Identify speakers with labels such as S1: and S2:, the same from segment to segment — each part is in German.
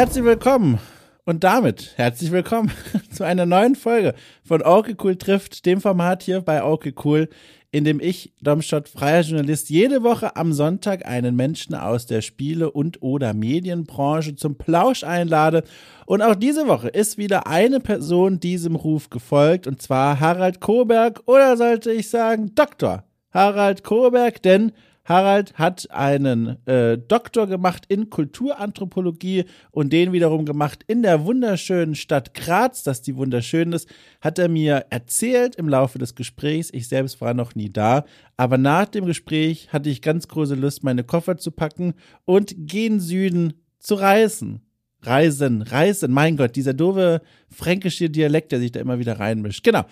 S1: Herzlich willkommen und damit herzlich willkommen zu einer neuen Folge von Okay Cool trifft, dem Format hier bei Okay Cool, in dem ich, Domschott, freier Journalist, jede Woche am Sonntag einen Menschen aus der Spiele- und oder Medienbranche zum Plausch einlade. Und auch diese Woche ist wieder eine Person diesem Ruf gefolgt, und zwar Harald Koberg oder sollte ich sagen Dr. Harald Koberg, denn Harald hat einen äh, Doktor gemacht in Kulturanthropologie und den wiederum gemacht in der wunderschönen Stadt Graz, dass die wunderschön ist, hat er mir erzählt im Laufe des Gesprächs. Ich selbst war noch nie da, aber nach dem Gespräch hatte ich ganz große Lust, meine Koffer zu packen und gen Süden zu reisen. Reisen, reisen, mein Gott, dieser doofe fränkische Dialekt, der sich da immer wieder reinmischt. Genau.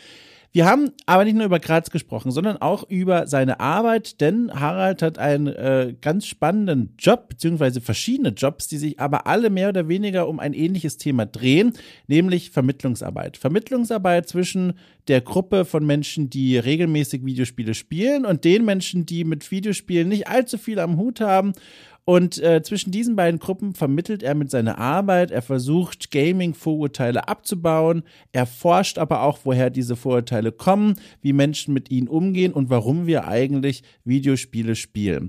S1: Wir haben aber nicht nur über Graz gesprochen, sondern auch über seine Arbeit, denn Harald hat einen äh, ganz spannenden Job, beziehungsweise verschiedene Jobs, die sich aber alle mehr oder weniger um ein ähnliches Thema drehen, nämlich Vermittlungsarbeit. Vermittlungsarbeit zwischen der Gruppe von Menschen, die regelmäßig Videospiele spielen und den Menschen, die mit Videospielen nicht allzu viel am Hut haben und äh, zwischen diesen beiden Gruppen vermittelt er mit seiner Arbeit, er versucht Gaming-Vorurteile abzubauen, er forscht aber auch, woher diese Vorurteile kommen, wie Menschen mit ihnen umgehen und warum wir eigentlich Videospiele spielen.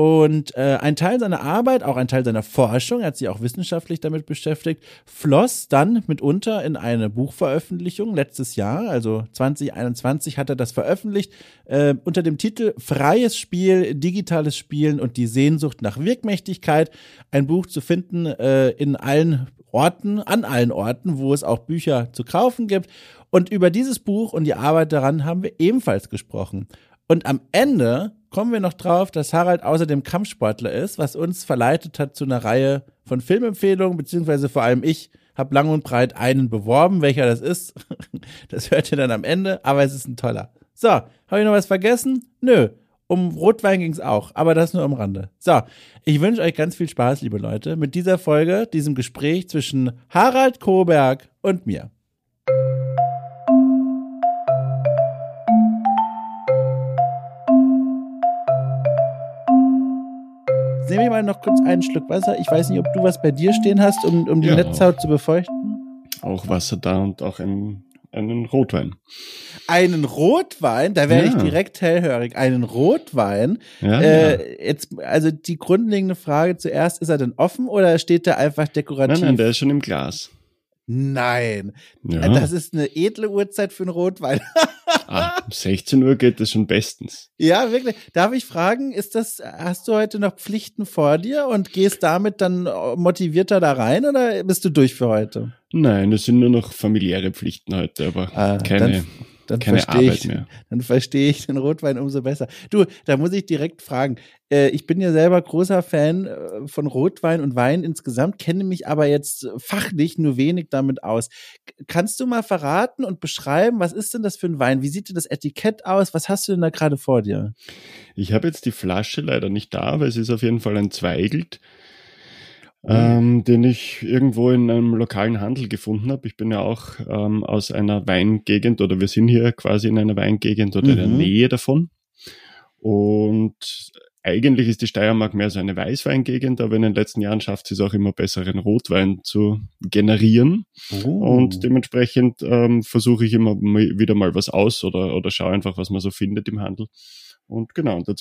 S1: Und äh, ein Teil seiner Arbeit, auch ein Teil seiner Forschung, er hat sich auch wissenschaftlich damit beschäftigt, floss dann mitunter in eine Buchveröffentlichung letztes Jahr, also 2021 hat er das veröffentlicht, äh, unter dem Titel Freies Spiel, digitales Spielen und die Sehnsucht nach Wirkmächtigkeit. Ein Buch zu finden äh, in allen Orten, an allen Orten, wo es auch Bücher zu kaufen gibt. Und über dieses Buch und die Arbeit daran haben wir ebenfalls gesprochen. Und am Ende kommen wir noch drauf, dass Harald außerdem Kampfsportler ist, was uns verleitet hat zu einer Reihe von Filmempfehlungen, beziehungsweise vor allem ich habe lang und breit einen beworben. Welcher das ist, das hört ihr dann am Ende, aber es ist ein toller. So, habe ich noch was vergessen? Nö. Um Rotwein ging es auch, aber das nur am Rande. So, ich wünsche euch ganz viel Spaß, liebe Leute, mit dieser Folge, diesem Gespräch zwischen Harald Koberg und mir. Nehme ich mal noch kurz einen Schluck Wasser. Ich weiß nicht, ob du was bei dir stehen hast, um, um die ja, Netzhaut zu befeuchten.
S2: Auch Wasser da und auch ein, einen Rotwein.
S1: Einen Rotwein? Da wäre ja. ich direkt hellhörig. Einen Rotwein? Ja, äh, Jetzt, also die grundlegende Frage zuerst, ist er denn offen oder steht der einfach dekorativ?
S2: Nein, nein, der ist schon im Glas.
S1: Nein. Ja. Das ist eine edle Uhrzeit für einen Rotwein.
S2: ah, um 16 Uhr geht das schon bestens.
S1: Ja, wirklich. Darf ich fragen, ist das, hast du heute noch Pflichten vor dir und gehst damit dann motivierter da rein oder bist du durch für heute?
S2: Nein, es sind nur noch familiäre Pflichten heute, aber ah, keine. Dann,
S1: dann verstehe ich, mehr. Dann verstehe ich den Rotwein umso besser. Du, da muss ich direkt fragen. Äh, ich bin ja selber großer Fan äh, von Rotwein und Wein insgesamt, kenne mich aber jetzt fachlich nur wenig damit aus. Kannst du mal verraten und beschreiben, was ist denn das für ein Wein? Wie sieht denn das Etikett aus? Was hast du denn da gerade vor dir?
S2: Ich habe jetzt die Flasche leider nicht da, weil es ist auf jeden Fall ein Zweigelt ähm, den ich irgendwo in einem lokalen Handel gefunden habe. Ich bin ja auch ähm, aus einer Weingegend oder wir sind hier quasi in einer Weingegend oder mhm. in der mhm. Nähe davon. Und eigentlich ist die Steiermark mehr so eine Weißweingegend, aber in den letzten Jahren schafft sie es auch immer besseren Rotwein zu generieren. Oh. Und dementsprechend ähm, versuche ich immer wieder mal was aus oder, oder schaue einfach, was man so findet im Handel. Und genau, und der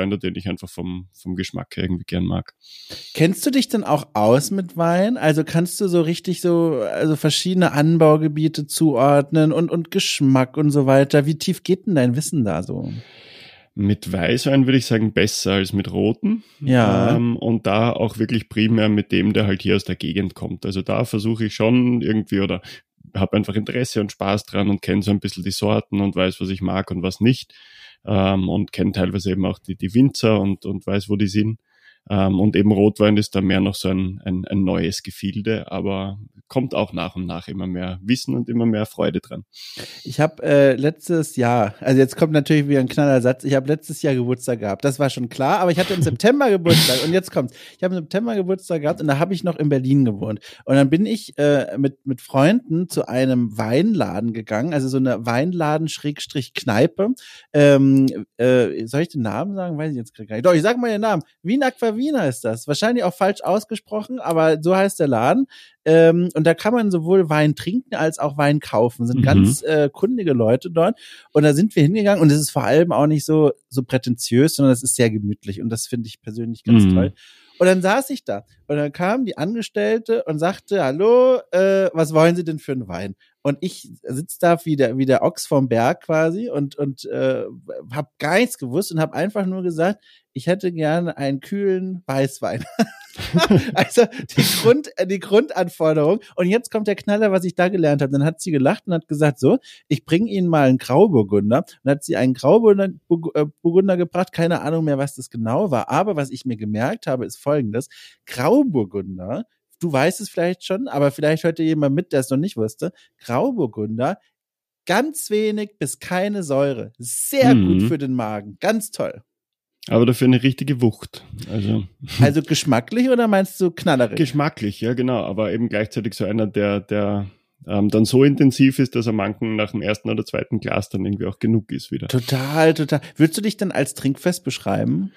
S2: einer, den ich einfach vom, vom Geschmack her irgendwie gern mag.
S1: Kennst du dich denn auch aus mit Wein? Also kannst du so richtig so, also verschiedene Anbaugebiete zuordnen und, und Geschmack und so weiter? Wie tief geht denn dein Wissen da so?
S2: Mit Weißwein würde ich sagen besser als mit Roten.
S1: Ja.
S2: Ähm, und da auch wirklich primär mit dem, der halt hier aus der Gegend kommt. Also da versuche ich schon irgendwie oder habe einfach Interesse und Spaß dran und kenne so ein bisschen die Sorten und weiß, was ich mag und was nicht ähm, und kenne teilweise eben auch die, die Winzer und, und weiß, wo die sind. Ähm, und eben Rotwein ist da mehr noch so ein, ein, ein neues Gefilde, aber kommt auch nach und nach immer mehr Wissen und immer mehr Freude dran.
S1: Ich habe äh, letztes Jahr, also jetzt kommt natürlich wieder ein knaller Satz, ich habe letztes Jahr Geburtstag gehabt, das war schon klar, aber ich hatte im September Geburtstag und jetzt kommt's. Ich habe im September Geburtstag gehabt und da habe ich noch in Berlin gewohnt. Und dann bin ich äh, mit, mit Freunden zu einem Weinladen gegangen, also so eine Weinladen-Kneipe. Ähm, äh, soll ich den Namen sagen? Weiß ich jetzt gar nicht. Doch, ich sag mal den Namen. Wien Aqua Wiener Wien heißt das. Wahrscheinlich auch falsch ausgesprochen, aber so heißt der Laden. Ähm, und da kann man sowohl Wein trinken als auch Wein kaufen. Sind
S2: Mhm.
S1: ganz äh, kundige Leute dort. Und da sind wir hingegangen und es ist vor allem auch nicht so, so prätentiös, sondern es ist sehr gemütlich. Und das finde ich persönlich ganz
S2: Mhm.
S1: toll. Und dann saß ich da und dann kam die Angestellte und sagte, hallo, äh, was wollen Sie denn für einen Wein? Und ich sitze da wie der, wie der Ochs vom Berg quasi und, und äh, habe gar nichts gewusst und habe einfach nur gesagt, ich hätte gerne einen kühlen Weißwein. also die, Grund, die Grundanforderung. Und jetzt kommt der Knaller, was ich da gelernt habe. Dann hat sie gelacht und hat gesagt, so, ich bringe Ihnen mal einen Grauburgunder. Und hat sie einen Grauburgunder Burg- äh, gebracht. Keine Ahnung mehr, was das genau war. Aber was ich mir gemerkt habe, ist folgendes. Grauburgunder, du weißt es vielleicht schon, aber vielleicht hört dir jemand mit, der es noch nicht wusste. Grauburgunder, ganz wenig bis keine Säure. Sehr
S2: Mhm.
S1: gut für den Magen. Ganz toll.
S2: Aber dafür eine richtige Wucht. Also
S1: Also geschmacklich oder meinst du knallerig?
S2: geschmacklich, ja genau, aber eben gleichzeitig so einer, der, der ähm, dann so intensiv ist, dass er manchen nach dem ersten oder zweiten Glas dann irgendwie auch genug ist wieder.
S1: Total, total. Würdest du dich dann als trinkfest beschreiben?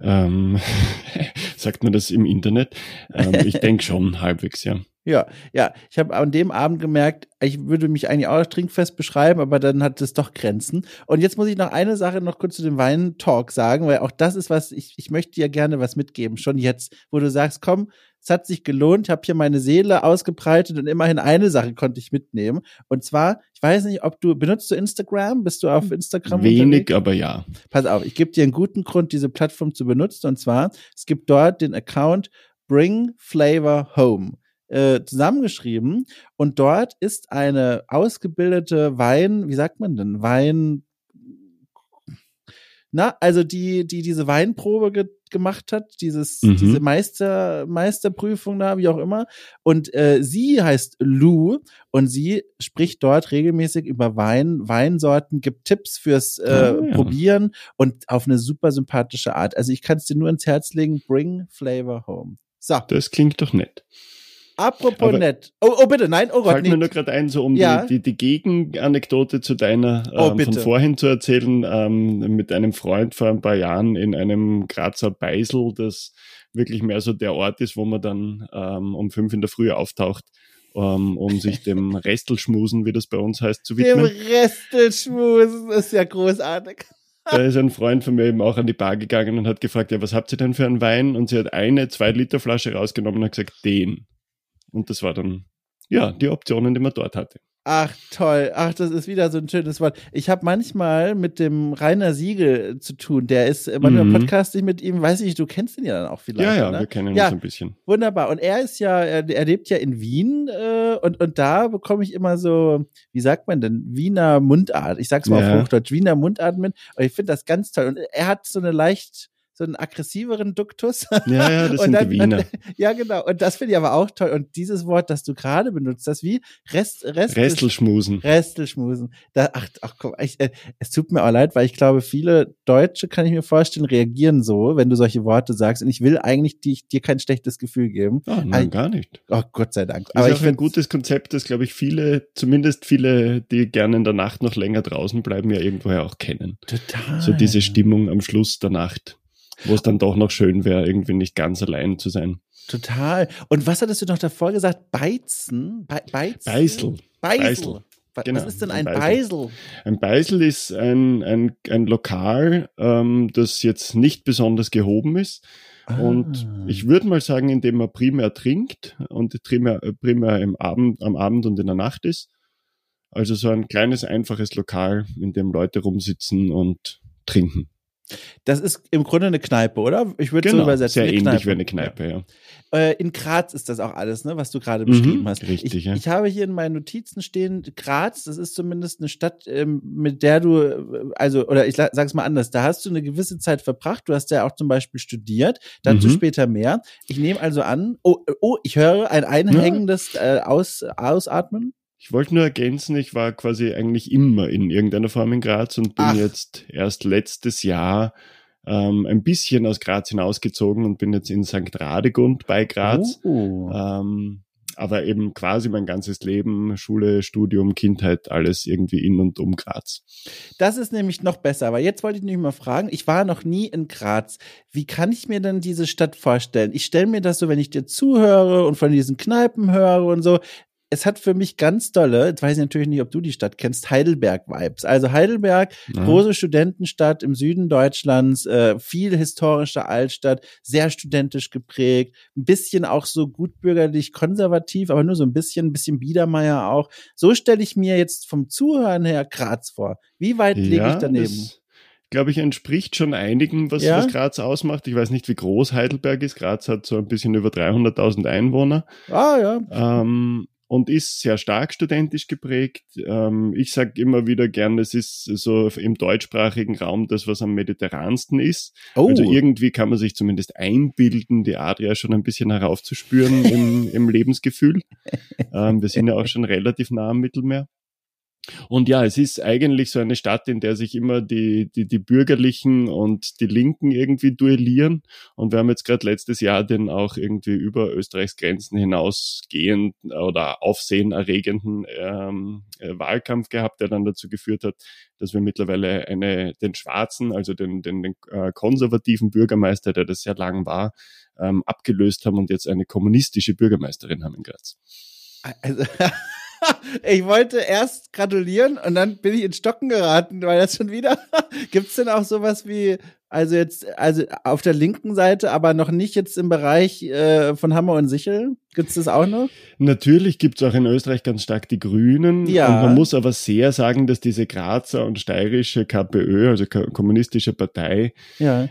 S2: Ähm, sagt man das im Internet? Ähm, ich denke schon halbwegs, ja.
S1: Ja, ja. Ich habe an dem Abend gemerkt, ich würde mich eigentlich auch als trinkfest beschreiben, aber dann hat es doch Grenzen. Und jetzt muss ich noch eine Sache noch kurz zu dem Wein-Talk sagen, weil auch das ist was, ich, ich möchte dir gerne was mitgeben, schon jetzt, wo du sagst, komm, es hat sich gelohnt, ich habe hier meine Seele ausgebreitet und immerhin eine Sache konnte ich mitnehmen. Und zwar, ich weiß nicht, ob du, benutzt du Instagram? Bist du auf Instagram
S2: Wenig,
S1: unterwegs?
S2: aber ja.
S1: Pass auf, ich gebe dir einen guten Grund, diese Plattform zu benutzen. Und zwar, es gibt dort den Account Bring Flavor Home äh, zusammengeschrieben. Und dort ist eine ausgebildete Wein, wie sagt man denn? Wein. Na, also die, die diese Weinprobe ge gemacht hat, dieses,
S2: Mhm.
S1: diese Meister, Meisterprüfung da, wie auch immer. Und äh, sie heißt Lou und sie spricht dort regelmäßig über Wein, Weinsorten, gibt Tipps fürs äh,
S2: Ah, ja.
S1: Probieren und auf eine super sympathische Art. Also ich kann es dir nur ins Herz legen, bring flavor home. So,
S2: Das klingt doch nett.
S1: Apropos
S2: Aber-
S1: nett. Oh, oh bitte, nein, oh Gott,
S2: Fällt mir nur gerade ein, so um
S1: Ja.
S2: die, die, die Gegenanekdote zu deiner
S1: Oh,
S2: ähm, von vorhin zu erzählen, ähm, mit einem Freund vor ein paar Jahren in einem Grazer Beisel, das wirklich mehr so der Ort ist, wo man dann ähm, um fünf in der Früh auftaucht, ähm, um sich dem Restelschmusen, wie das bei uns heißt, zu
S1: Dem
S2: widmen.
S1: Restelschmusen ist ja großartig.
S2: Da ist ein Freund von mir eben auch an die Bar gegangen und hat gefragt, ja, was habt ihr denn für einen Wein? Und sie hat eine, zwei Liter Flasche rausgenommen und hat gesagt, den. Und das war dann, ja, die Optionen, die man dort hatte.
S1: Ach toll, ach das ist wieder so ein schönes Wort. Ich habe manchmal mit dem Rainer Siegel zu tun. Der ist, manchmal
S2: Mhm.
S1: podcast ich mit ihm, weiß ich, du kennst ihn ja dann auch vielleicht.
S2: Ja, ja,
S1: ne?
S2: wir kennen
S1: Ja.
S2: uns ein bisschen.
S1: Wunderbar. Und er ist ja, er, er lebt ja in Wien äh, und, und da bekomme ich immer so, wie sagt man denn, Wiener Mundart. Ich sag's mal
S2: Ja.
S1: auf Hochdeutsch, Wiener Mundart mit. Und ich finde das ganz toll. Und er hat so eine leicht, so einen aggressiveren Duktus.
S2: Ja, ja, das
S1: Und
S2: sind
S1: dann-
S2: die Wiener.
S1: ja, genau. Und das finde ich aber auch toll. Und dieses Wort, das du gerade benutzt hast, wie Rest, Rest,
S2: Restelschmusen.
S1: Restelschmusen. Da, ach, ach komm, ich, äh, es tut mir auch leid, weil ich glaube, viele Deutsche, kann ich mir vorstellen, reagieren so, wenn du solche Worte sagst. Und ich will eigentlich die, dir kein schlechtes Gefühl geben.
S2: Ah,
S1: Ei-
S2: nein, gar nicht.
S1: Oh, Gott sei Dank.
S2: Das
S1: Aber
S2: ist
S1: ich
S2: auch ein gutes Konzept, das, glaube ich, viele, zumindest viele, die gerne in der Nacht noch länger draußen bleiben, ja irgendwoher auch kennen.
S1: total.
S2: So diese Stimmung am Schluss der Nacht, wo es dann doch noch schön wäre, irgendwie nicht ganz allein zu sein.
S1: Total. Und was hattest du noch davor gesagt? Beizen? Be Beizen?
S2: Beisel.
S1: Beisel.
S2: Beisel.
S1: Was
S2: Genau,
S1: ist denn
S2: ein
S1: ein
S2: Beisel.
S1: Beisel?
S2: Ein Beisel ist ein, ein, ein Lokal, ähm, das jetzt nicht besonders gehoben ist. Und
S1: Ah.
S2: ich würde mal sagen, indem man primär trinkt und primär, äh, primär im Abend, am Abend und in der Nacht ist. Also so ein kleines, einfaches Lokal, in dem Leute rumsitzen und trinken.
S1: Das ist im Grunde eine Kneipe, oder? Ich würde so
S2: Genau,
S1: übersetzen.
S2: sehr
S1: eine
S2: ähnlich
S1: Kneipe.
S2: wie eine Kneipe, ja.
S1: Äh, in Graz ist das auch alles, ne, was du gerade
S2: Mhm,
S1: beschrieben hast.
S2: richtig,
S1: ich,
S2: ja.
S1: ich habe hier in meinen Notizen stehen, Graz, das ist zumindest eine Stadt, ähm, mit der du, äh, also, oder ich sag's mal anders, da hast du eine gewisse Zeit verbracht. Du hast ja auch zum Beispiel studiert, dazu
S2: Mhm.
S1: später mehr. Ich nehme also an, oh, äh, oh, ich höre ein einhängendes äh, Aus, Ausatmen.
S2: Ich wollte nur ergänzen, ich war quasi eigentlich immer in irgendeiner Form in Graz und bin
S1: Ach.
S2: jetzt erst letztes Jahr ähm, ein bisschen aus Graz hinausgezogen und bin jetzt in St. Radegund bei Graz.
S1: Oh.
S2: Ähm, aber eben quasi mein ganzes Leben, Schule, Studium, Kindheit, alles irgendwie in und um Graz.
S1: Das ist nämlich noch besser, weil jetzt wollte ich nämlich mal fragen, ich war noch nie in Graz. Wie kann ich mir denn diese Stadt vorstellen? Ich stelle mir das so, wenn ich dir zuhöre und von diesen Kneipen höre und so, es hat für mich ganz dolle, jetzt weiß ich natürlich nicht, ob du die Stadt kennst, Heidelberg-Vibes. Also Heidelberg, ja. große Studentenstadt im Süden Deutschlands, äh, viel historische Altstadt, sehr studentisch geprägt, ein bisschen auch so gutbürgerlich konservativ, aber nur so ein bisschen, ein bisschen Biedermeier auch. So stelle ich mir jetzt vom Zuhören her Graz vor. Wie weit ja, liege ich daneben?
S2: glaube ich, entspricht schon einigen, was, ja. was Graz ausmacht. Ich weiß nicht, wie groß Heidelberg ist. Graz hat so ein bisschen über 300.000 Einwohner.
S1: Ah, ja.
S2: Ähm, und ist sehr stark studentisch geprägt. Ähm, ich sage immer wieder gern, es ist so im deutschsprachigen Raum das, was am mediterransten ist. Oh. Also irgendwie kann man sich zumindest einbilden, die Adria schon ein bisschen heraufzuspüren im, im Lebensgefühl. Ähm, wir sind ja auch schon relativ nah am Mittelmeer. Und ja, es ist eigentlich so eine Stadt, in der sich immer die, die, die Bürgerlichen und die Linken irgendwie duellieren. Und wir haben jetzt gerade letztes Jahr den auch irgendwie über Österreichs Grenzen hinausgehend oder aufsehenerregenden ähm, äh, Wahlkampf gehabt, der dann dazu geführt hat, dass wir mittlerweile eine, den schwarzen, also den, den, den äh, konservativen Bürgermeister, der das sehr lang war, ähm, abgelöst haben und jetzt eine kommunistische Bürgermeisterin haben in Graz.
S1: Also ich wollte erst gratulieren und dann bin ich ins Stocken geraten, weil das schon wieder. Gibt es denn auch sowas wie, also jetzt, also auf der linken Seite, aber noch nicht jetzt im Bereich äh, von Hammer und Sichel? Gibt es das auch noch?
S2: Natürlich gibt es auch in Österreich ganz stark die Grünen. Ja. Und man muss aber sehr sagen, dass diese Grazer und steirische KPÖ, also kommunistische Partei, ja äh,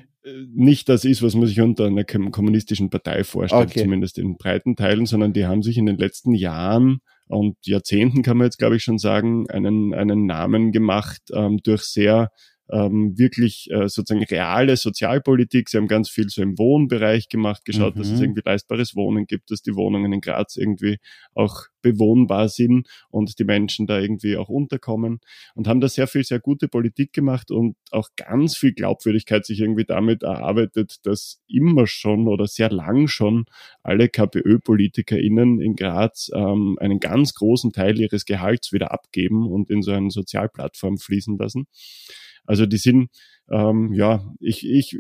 S2: nicht das ist, was man sich unter einer kommunistischen Partei vorstellt, okay. zumindest in breiten Teilen, sondern die haben sich in den letzten Jahren und Jahrzehnten kann man jetzt, glaube ich, schon sagen, einen, einen Namen gemacht ähm, durch sehr ähm, wirklich äh, sozusagen reale Sozialpolitik. Sie haben ganz viel so im Wohnbereich gemacht, geschaut, mhm. dass es mhm. irgendwie leistbares Wohnen gibt, dass die Wohnungen in Graz irgendwie auch bewohnbar sind und die Menschen da irgendwie auch unterkommen und haben da sehr viel, sehr gute Politik gemacht und auch ganz viel Glaubwürdigkeit sich irgendwie damit erarbeitet, dass immer schon oder sehr lang schon alle KPÖ-PolitikerInnen in Graz ähm, einen ganz großen Teil ihres Gehalts wieder abgeben und in so eine Sozialplattform fließen lassen. Also die sind, ähm, ja, ich, ich,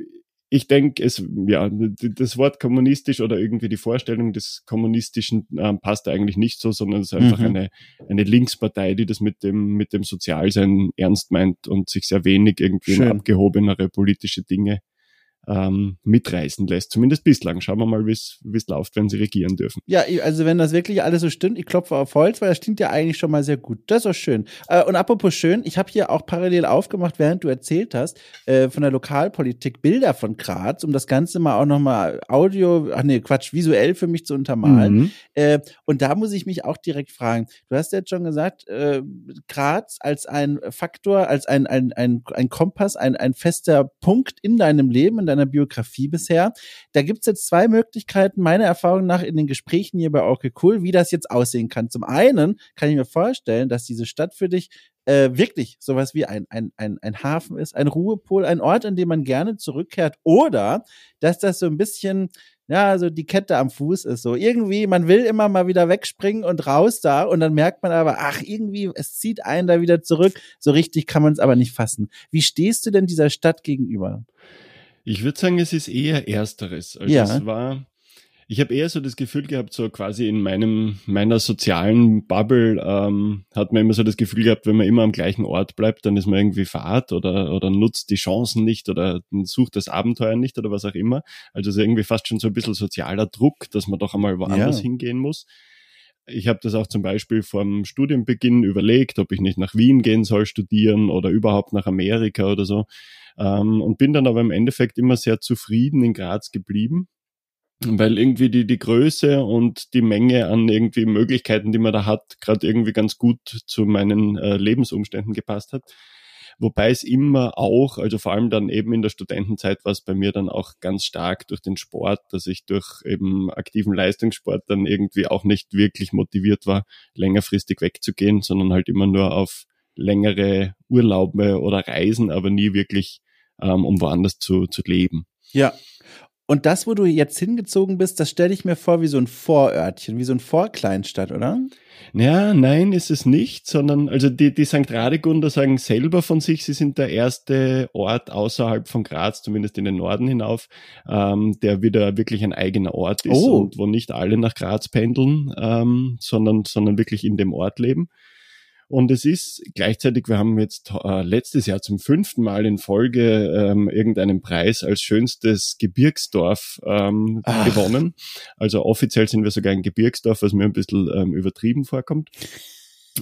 S2: ich denke, es, ja, das Wort kommunistisch oder irgendwie die Vorstellung des Kommunistischen äh, passt eigentlich nicht so, sondern es ist einfach mhm. eine, eine Linkspartei, die das mit dem, mit dem Sozialsein ernst meint und sich sehr wenig irgendwie in abgehobenere politische Dinge ähm, mitreißen lässt. Zumindest bislang. Schauen wir mal, wie es läuft, wenn sie regieren dürfen.
S1: Ja, also wenn das wirklich alles so stimmt, ich klopfe auf Holz, weil das stimmt ja eigentlich schon mal sehr gut. Das ist auch schön. Äh, und apropos schön, ich habe hier auch parallel aufgemacht, während du erzählt hast, äh, von der Lokalpolitik Bilder von Graz, um das Ganze mal auch nochmal Audio, ach nee, Quatsch, visuell für mich zu untermalen. Mhm. Äh, und da muss ich mich auch direkt fragen. Du hast jetzt schon gesagt, äh, Graz als ein Faktor, als ein, ein, ein, ein Kompass, ein, ein fester Punkt in deinem Leben, in deinem deiner Biografie bisher. Da gibt's jetzt zwei Möglichkeiten, meiner Erfahrung nach, in den Gesprächen hier bei Okay Cool, wie das jetzt aussehen kann. Zum einen kann ich mir vorstellen, dass diese Stadt für dich äh, wirklich sowas wie ein, ein, ein, ein Hafen ist, ein Ruhepol, ein Ort, an dem man gerne zurückkehrt oder dass das so ein bisschen ja, so die Kette am Fuß ist so. Irgendwie, man will immer mal wieder wegspringen und raus da und dann merkt man aber, ach, irgendwie, es zieht einen da wieder zurück. So richtig kann man es aber nicht fassen. Wie stehst du denn dieser Stadt gegenüber?
S2: Ich würde sagen, es ist eher Ersteres. Also ja. es war, ich habe eher so das Gefühl gehabt, so quasi in meinem, meiner sozialen Bubble ähm, hat man immer so das Gefühl gehabt, wenn man immer am gleichen Ort bleibt, dann ist man irgendwie fad oder, oder nutzt die Chancen nicht oder sucht das Abenteuer nicht oder was auch immer. Also es ist irgendwie fast schon so ein bisschen sozialer Druck, dass man doch einmal woanders ja. hingehen muss. Ich habe das auch zum Beispiel vom Studienbeginn überlegt, ob ich nicht nach Wien gehen soll studieren oder überhaupt nach Amerika oder so. Ähm, und bin dann aber im Endeffekt immer sehr zufrieden in Graz geblieben weil irgendwie die, die Größe und die Menge an irgendwie Möglichkeiten, die man da hat, gerade irgendwie ganz gut zu meinen äh, Lebensumständen gepasst hat. Wobei es immer auch, also vor allem dann eben in der Studentenzeit war es bei mir dann auch ganz stark durch den Sport, dass ich durch eben aktiven Leistungssport dann irgendwie auch nicht wirklich motiviert war, längerfristig wegzugehen, sondern halt immer nur auf längere Urlaube oder Reisen, aber nie wirklich, ähm, um woanders zu, zu leben.
S1: Ja. Und das, wo du jetzt hingezogen bist, das stelle ich mir vor wie so ein Vorörtchen, wie so ein Vorkleinstadt, oder?
S2: Ja, nein, ist es nicht, sondern also die, die St. Radigunder sagen selber von sich, sie sind der erste Ort außerhalb von Graz, zumindest in den Norden hinauf, ähm, der wieder wirklich ein eigener Ort ist oh. und wo nicht alle nach Graz pendeln, ähm, sondern, sondern wirklich in dem Ort leben. Und es ist gleichzeitig, wir haben jetzt äh, letztes Jahr zum fünften Mal in Folge ähm, irgendeinen Preis als schönstes Gebirgsdorf ähm, gewonnen. Also offiziell sind wir sogar ein Gebirgsdorf, was mir ein bisschen ähm, übertrieben vorkommt.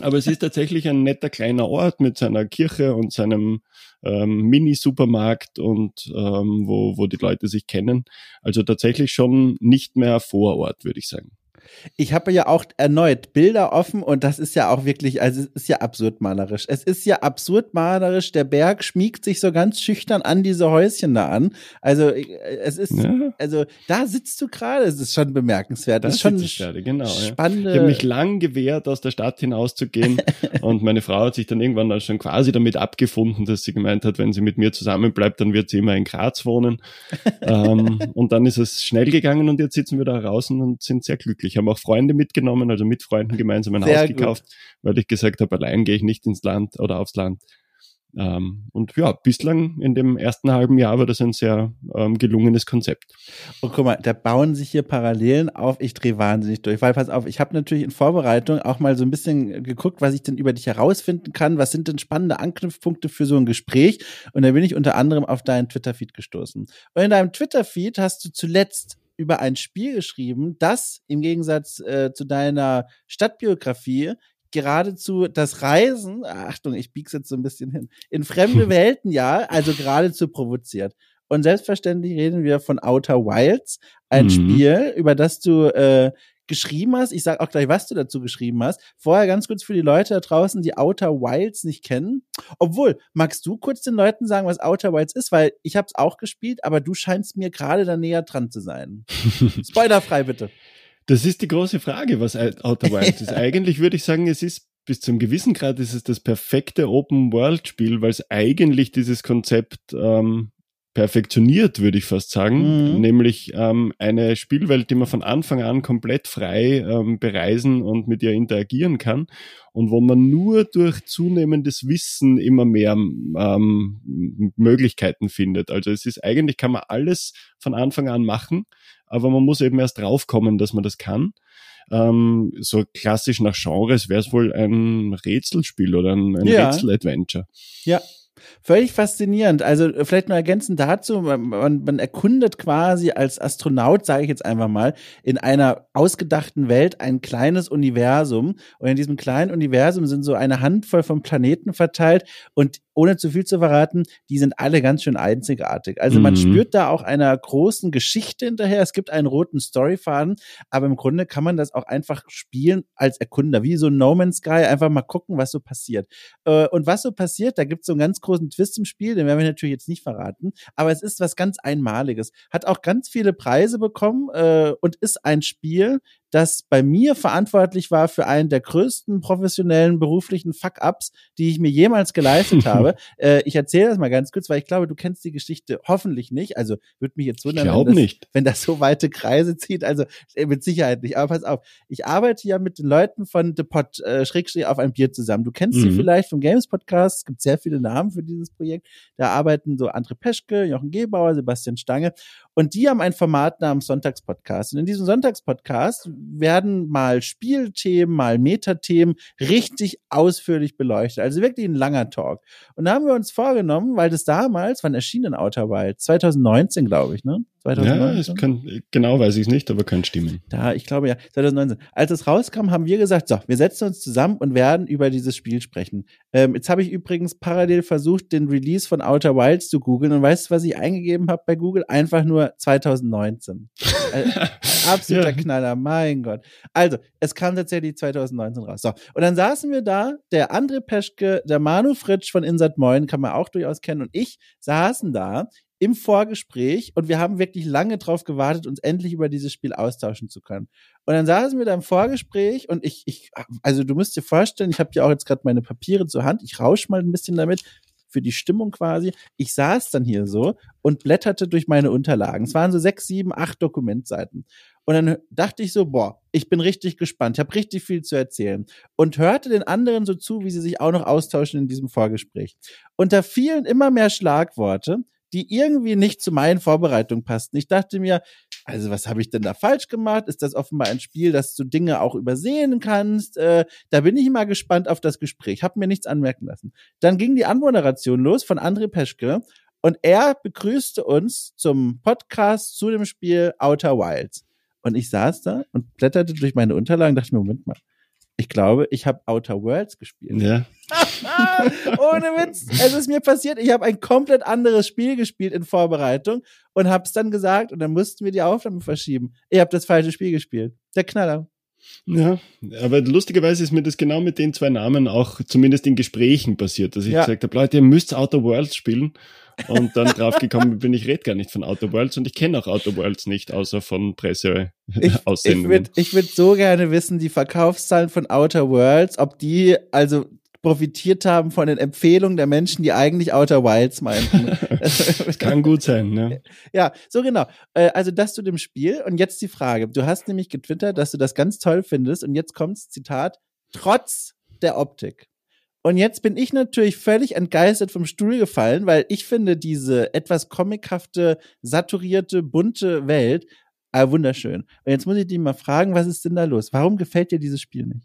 S2: Aber es ist tatsächlich ein netter kleiner Ort mit seiner Kirche und seinem ähm, Mini-Supermarkt und ähm, wo, wo die Leute sich kennen. Also tatsächlich schon nicht mehr Vorort, würde ich sagen.
S1: Ich habe ja auch erneut Bilder offen und das ist ja auch wirklich, also es ist ja absurd malerisch. Es ist ja absurd malerisch. Der Berg schmiegt sich so ganz schüchtern an diese Häuschen da an. Also äh, es ist, ja. also da sitzt du gerade. Es ist schon bemerkenswert. Das, das ist schon
S2: gerade, genau, spannende. Ja. Ich habe mich lang gewehrt, aus der Stadt hinauszugehen und meine Frau hat sich dann irgendwann schon quasi damit abgefunden, dass sie gemeint hat, wenn sie mit mir zusammen bleibt, dann wird sie immer in Graz wohnen. ähm, und dann ist es schnell gegangen und jetzt sitzen wir da draußen und sind sehr glücklich haben auch Freunde mitgenommen, also mit Freunden gemeinsam ein Sehr Haus gekauft, gut. weil ich gesagt habe, allein gehe ich nicht ins Land oder aufs Land. Ähm, und ja, bislang in dem ersten halben Jahr war das ein sehr ähm, gelungenes Konzept.
S1: Und guck mal, da bauen sich hier Parallelen auf. Ich drehe wahnsinnig durch, weil pass auf, ich habe natürlich in Vorbereitung auch mal so ein bisschen geguckt, was ich denn über dich herausfinden kann. Was sind denn spannende Anknüpfpunkte für so ein Gespräch? Und da bin ich unter anderem auf deinen Twitter-Feed gestoßen. Und in deinem Twitter-Feed hast du zuletzt über ein Spiel geschrieben, das im Gegensatz äh, zu deiner Stadtbiografie geradezu das Reisen, Achtung, ich bieg's jetzt so ein bisschen hin, in fremde Welten ja, also geradezu provoziert. Und selbstverständlich reden wir von Outer Wilds, ein mhm. Spiel, über das du äh, geschrieben hast. Ich sage auch gleich, was du dazu geschrieben hast. Vorher ganz kurz für die Leute da draußen, die Outer Wilds nicht kennen. Obwohl, magst du kurz den Leuten sagen, was Outer Wilds ist? Weil ich habe es auch gespielt, aber du scheinst mir gerade da näher dran zu sein. Spoilerfrei bitte.
S2: Das ist die große Frage, was Outer Wilds ist. Eigentlich würde ich sagen, es ist bis zum gewissen Grad ist es das perfekte Open-World-Spiel, weil es eigentlich dieses Konzept ähm, perfektioniert, würde ich fast sagen, mhm. nämlich ähm, eine Spielwelt, die man von Anfang an komplett frei ähm, bereisen und mit ihr interagieren kann und wo man nur durch zunehmendes Wissen immer mehr ähm, Möglichkeiten findet. Also es ist eigentlich kann man alles von Anfang an machen, aber man muss eben erst draufkommen, dass man das kann. Ähm, so klassisch nach Genres wäre es wohl ein Rätselspiel oder ein, ein ja. Rätsel-Adventure.
S1: Ja, Völlig faszinierend. Also äh, vielleicht nur ergänzend dazu, man, man erkundet quasi als Astronaut, sage ich jetzt einfach mal, in einer ausgedachten Welt ein kleines Universum. Und in diesem kleinen Universum sind so eine Handvoll von Planeten verteilt und ohne zu viel zu verraten, die sind alle ganz schön einzigartig. Also man mhm. spürt da auch einer großen Geschichte hinterher. Es gibt einen roten Storyfaden, aber im Grunde kann man das auch einfach spielen als Erkunder, wie so No Man's Sky, einfach mal gucken, was so passiert. Äh, und was so passiert, da gibt es so einen ganz großen Twist im Spiel, den werden wir natürlich jetzt nicht verraten, aber es ist was ganz Einmaliges. Hat auch ganz viele Preise bekommen äh, und ist ein Spiel, das bei mir verantwortlich war für einen der größten professionellen beruflichen Fuck-ups, die ich mir jemals geleistet habe. Äh, ich erzähle das mal ganz kurz, weil ich glaube, du kennst die Geschichte hoffentlich nicht. Also würde mich jetzt wundern,
S2: wenn
S1: das, wenn das, so weite Kreise zieht. Also äh, mit Sicherheit nicht. Aber pass auf, ich arbeite ja mit den Leuten von The Pod äh, Schrägstrich auf ein Bier zusammen. Du kennst mhm. sie vielleicht vom Games Podcast. Es gibt sehr viele Namen für dieses Projekt. Da arbeiten so André Peschke, Jochen Gebauer, Sebastian Stange. Und die haben ein Format namens Sonntagspodcast. Und in diesem Sonntagspodcast werden mal Spielthemen, mal Metathemen richtig ausführlich beleuchtet. Also wirklich ein langer Talk. Und da haben wir uns vorgenommen, weil das damals, wann erschien denn Outer Wild? 2019, glaube ich, ne?
S2: 2019? Ja, kann, genau weiß ich es nicht, aber kann stimmen.
S1: Da, ich glaube ja, 2019. Als es rauskam, haben wir gesagt, so, wir setzen uns zusammen und werden über dieses Spiel sprechen. Ähm, jetzt habe ich übrigens parallel versucht, den Release von Outer Wilds zu googeln und weißt du, was ich eingegeben habe bei Google? Einfach nur 2019. äh, absoluter ja. Knaller, mein Gott. Also, es kam tatsächlich 2019 raus. So, und dann saßen wir da, der André Peschke, der Manu Fritsch von Insert Moin, kann man auch durchaus kennen, und ich saßen da im Vorgespräch und wir haben wirklich lange drauf gewartet, uns endlich über dieses Spiel austauschen zu können. Und dann saßen wir da im Vorgespräch und ich, ich also du musst dir vorstellen, ich habe ja auch jetzt gerade meine Papiere zur Hand, ich rausch mal ein bisschen damit. für die Stimmung quasi. Ich saß dann hier so und blätterte durch meine Unterlagen. Es waren so sechs, sieben, acht Dokumentseiten. Und dann dachte ich so, boah, ich bin richtig gespannt, ich habe richtig viel zu erzählen. Und hörte den anderen so zu, wie sie sich auch noch austauschen in diesem Vorgespräch. Und da fielen immer mehr Schlagworte, die irgendwie nicht zu meinen Vorbereitungen passten. Ich dachte mir, also was habe ich denn da falsch gemacht? Ist das offenbar ein Spiel, dass du Dinge auch übersehen kannst? Äh, da bin ich mal gespannt auf das Gespräch. Hab mir nichts anmerken lassen. Dann ging die Anmoderation los von André Peschke und er begrüßte uns zum Podcast zu dem Spiel Outer Wilds. Und ich saß da und blätterte durch meine Unterlagen, dachte mir, Moment mal, ich glaube, ich habe Outer Worlds gespielt.
S2: Ja.
S1: Ohne Witz. Es ist mir passiert, ich habe ein komplett anderes Spiel gespielt in Vorbereitung und habe es dann gesagt und dann mussten wir die Aufnahme verschieben. Ich habe das falsche Spiel gespielt. Der Knaller.
S2: Ja, aber lustigerweise ist mir das genau mit den zwei Namen auch zumindest in Gesprächen passiert, dass ich ja. gesagt habe, Leute, ihr müsst Outer Worlds spielen. Und dann draufgekommen bin, ich rede gar nicht von Outer Worlds und ich kenne auch Outer Worlds nicht, außer von Presseaussendungen.
S1: Ich, ich würde würd so gerne wissen, die Verkaufszahlen von Outer Worlds, ob die, also profitiert haben von den Empfehlungen der Menschen, die eigentlich Outer Wilds meinten.
S2: Kann gut sein, ne?
S1: Ja, so genau. Äh, also das zu dem Spiel. Und jetzt die Frage. Du hast nämlich getwittert, dass du das ganz toll findest. Und jetzt kommt's, Zitat, trotz der Optik. Und jetzt bin ich natürlich völlig entgeistert vom Stuhl gefallen, weil ich finde diese etwas comichafte, saturierte, bunte Welt Ah, wunderschön. Und jetzt muss ich dich mal fragen, was ist denn da los? Warum gefällt dir dieses Spiel nicht?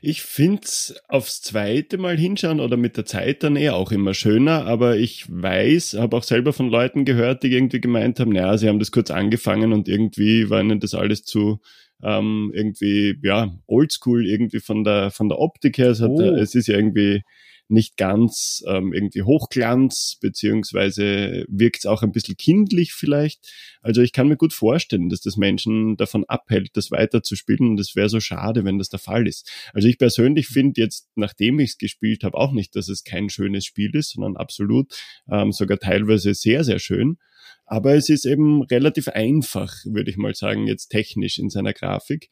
S2: Ich find's aufs zweite Mal hinschauen oder mit der Zeit dann eher auch immer schöner, aber ich weiß, habe auch selber von Leuten gehört, die irgendwie gemeint haben, naja, sie haben das kurz angefangen und irgendwie war ihnen das alles zu ähm, irgendwie, ja, oldschool irgendwie von der, von der Optik her. Es, hat, oh. es ist ja irgendwie nicht ganz ähm, irgendwie Hochglanz, beziehungsweise wirkt es auch ein bisschen kindlich vielleicht. Also ich kann mir gut vorstellen, dass das Menschen davon abhält, das weiterzuspielen und es wäre so schade, wenn das der Fall ist. Also ich persönlich finde jetzt, nachdem ich es gespielt habe, auch nicht, dass es kein schönes Spiel ist, sondern absolut ähm, sogar teilweise sehr, sehr schön. Aber es ist eben relativ einfach, würde ich mal sagen, jetzt technisch in seiner Grafik.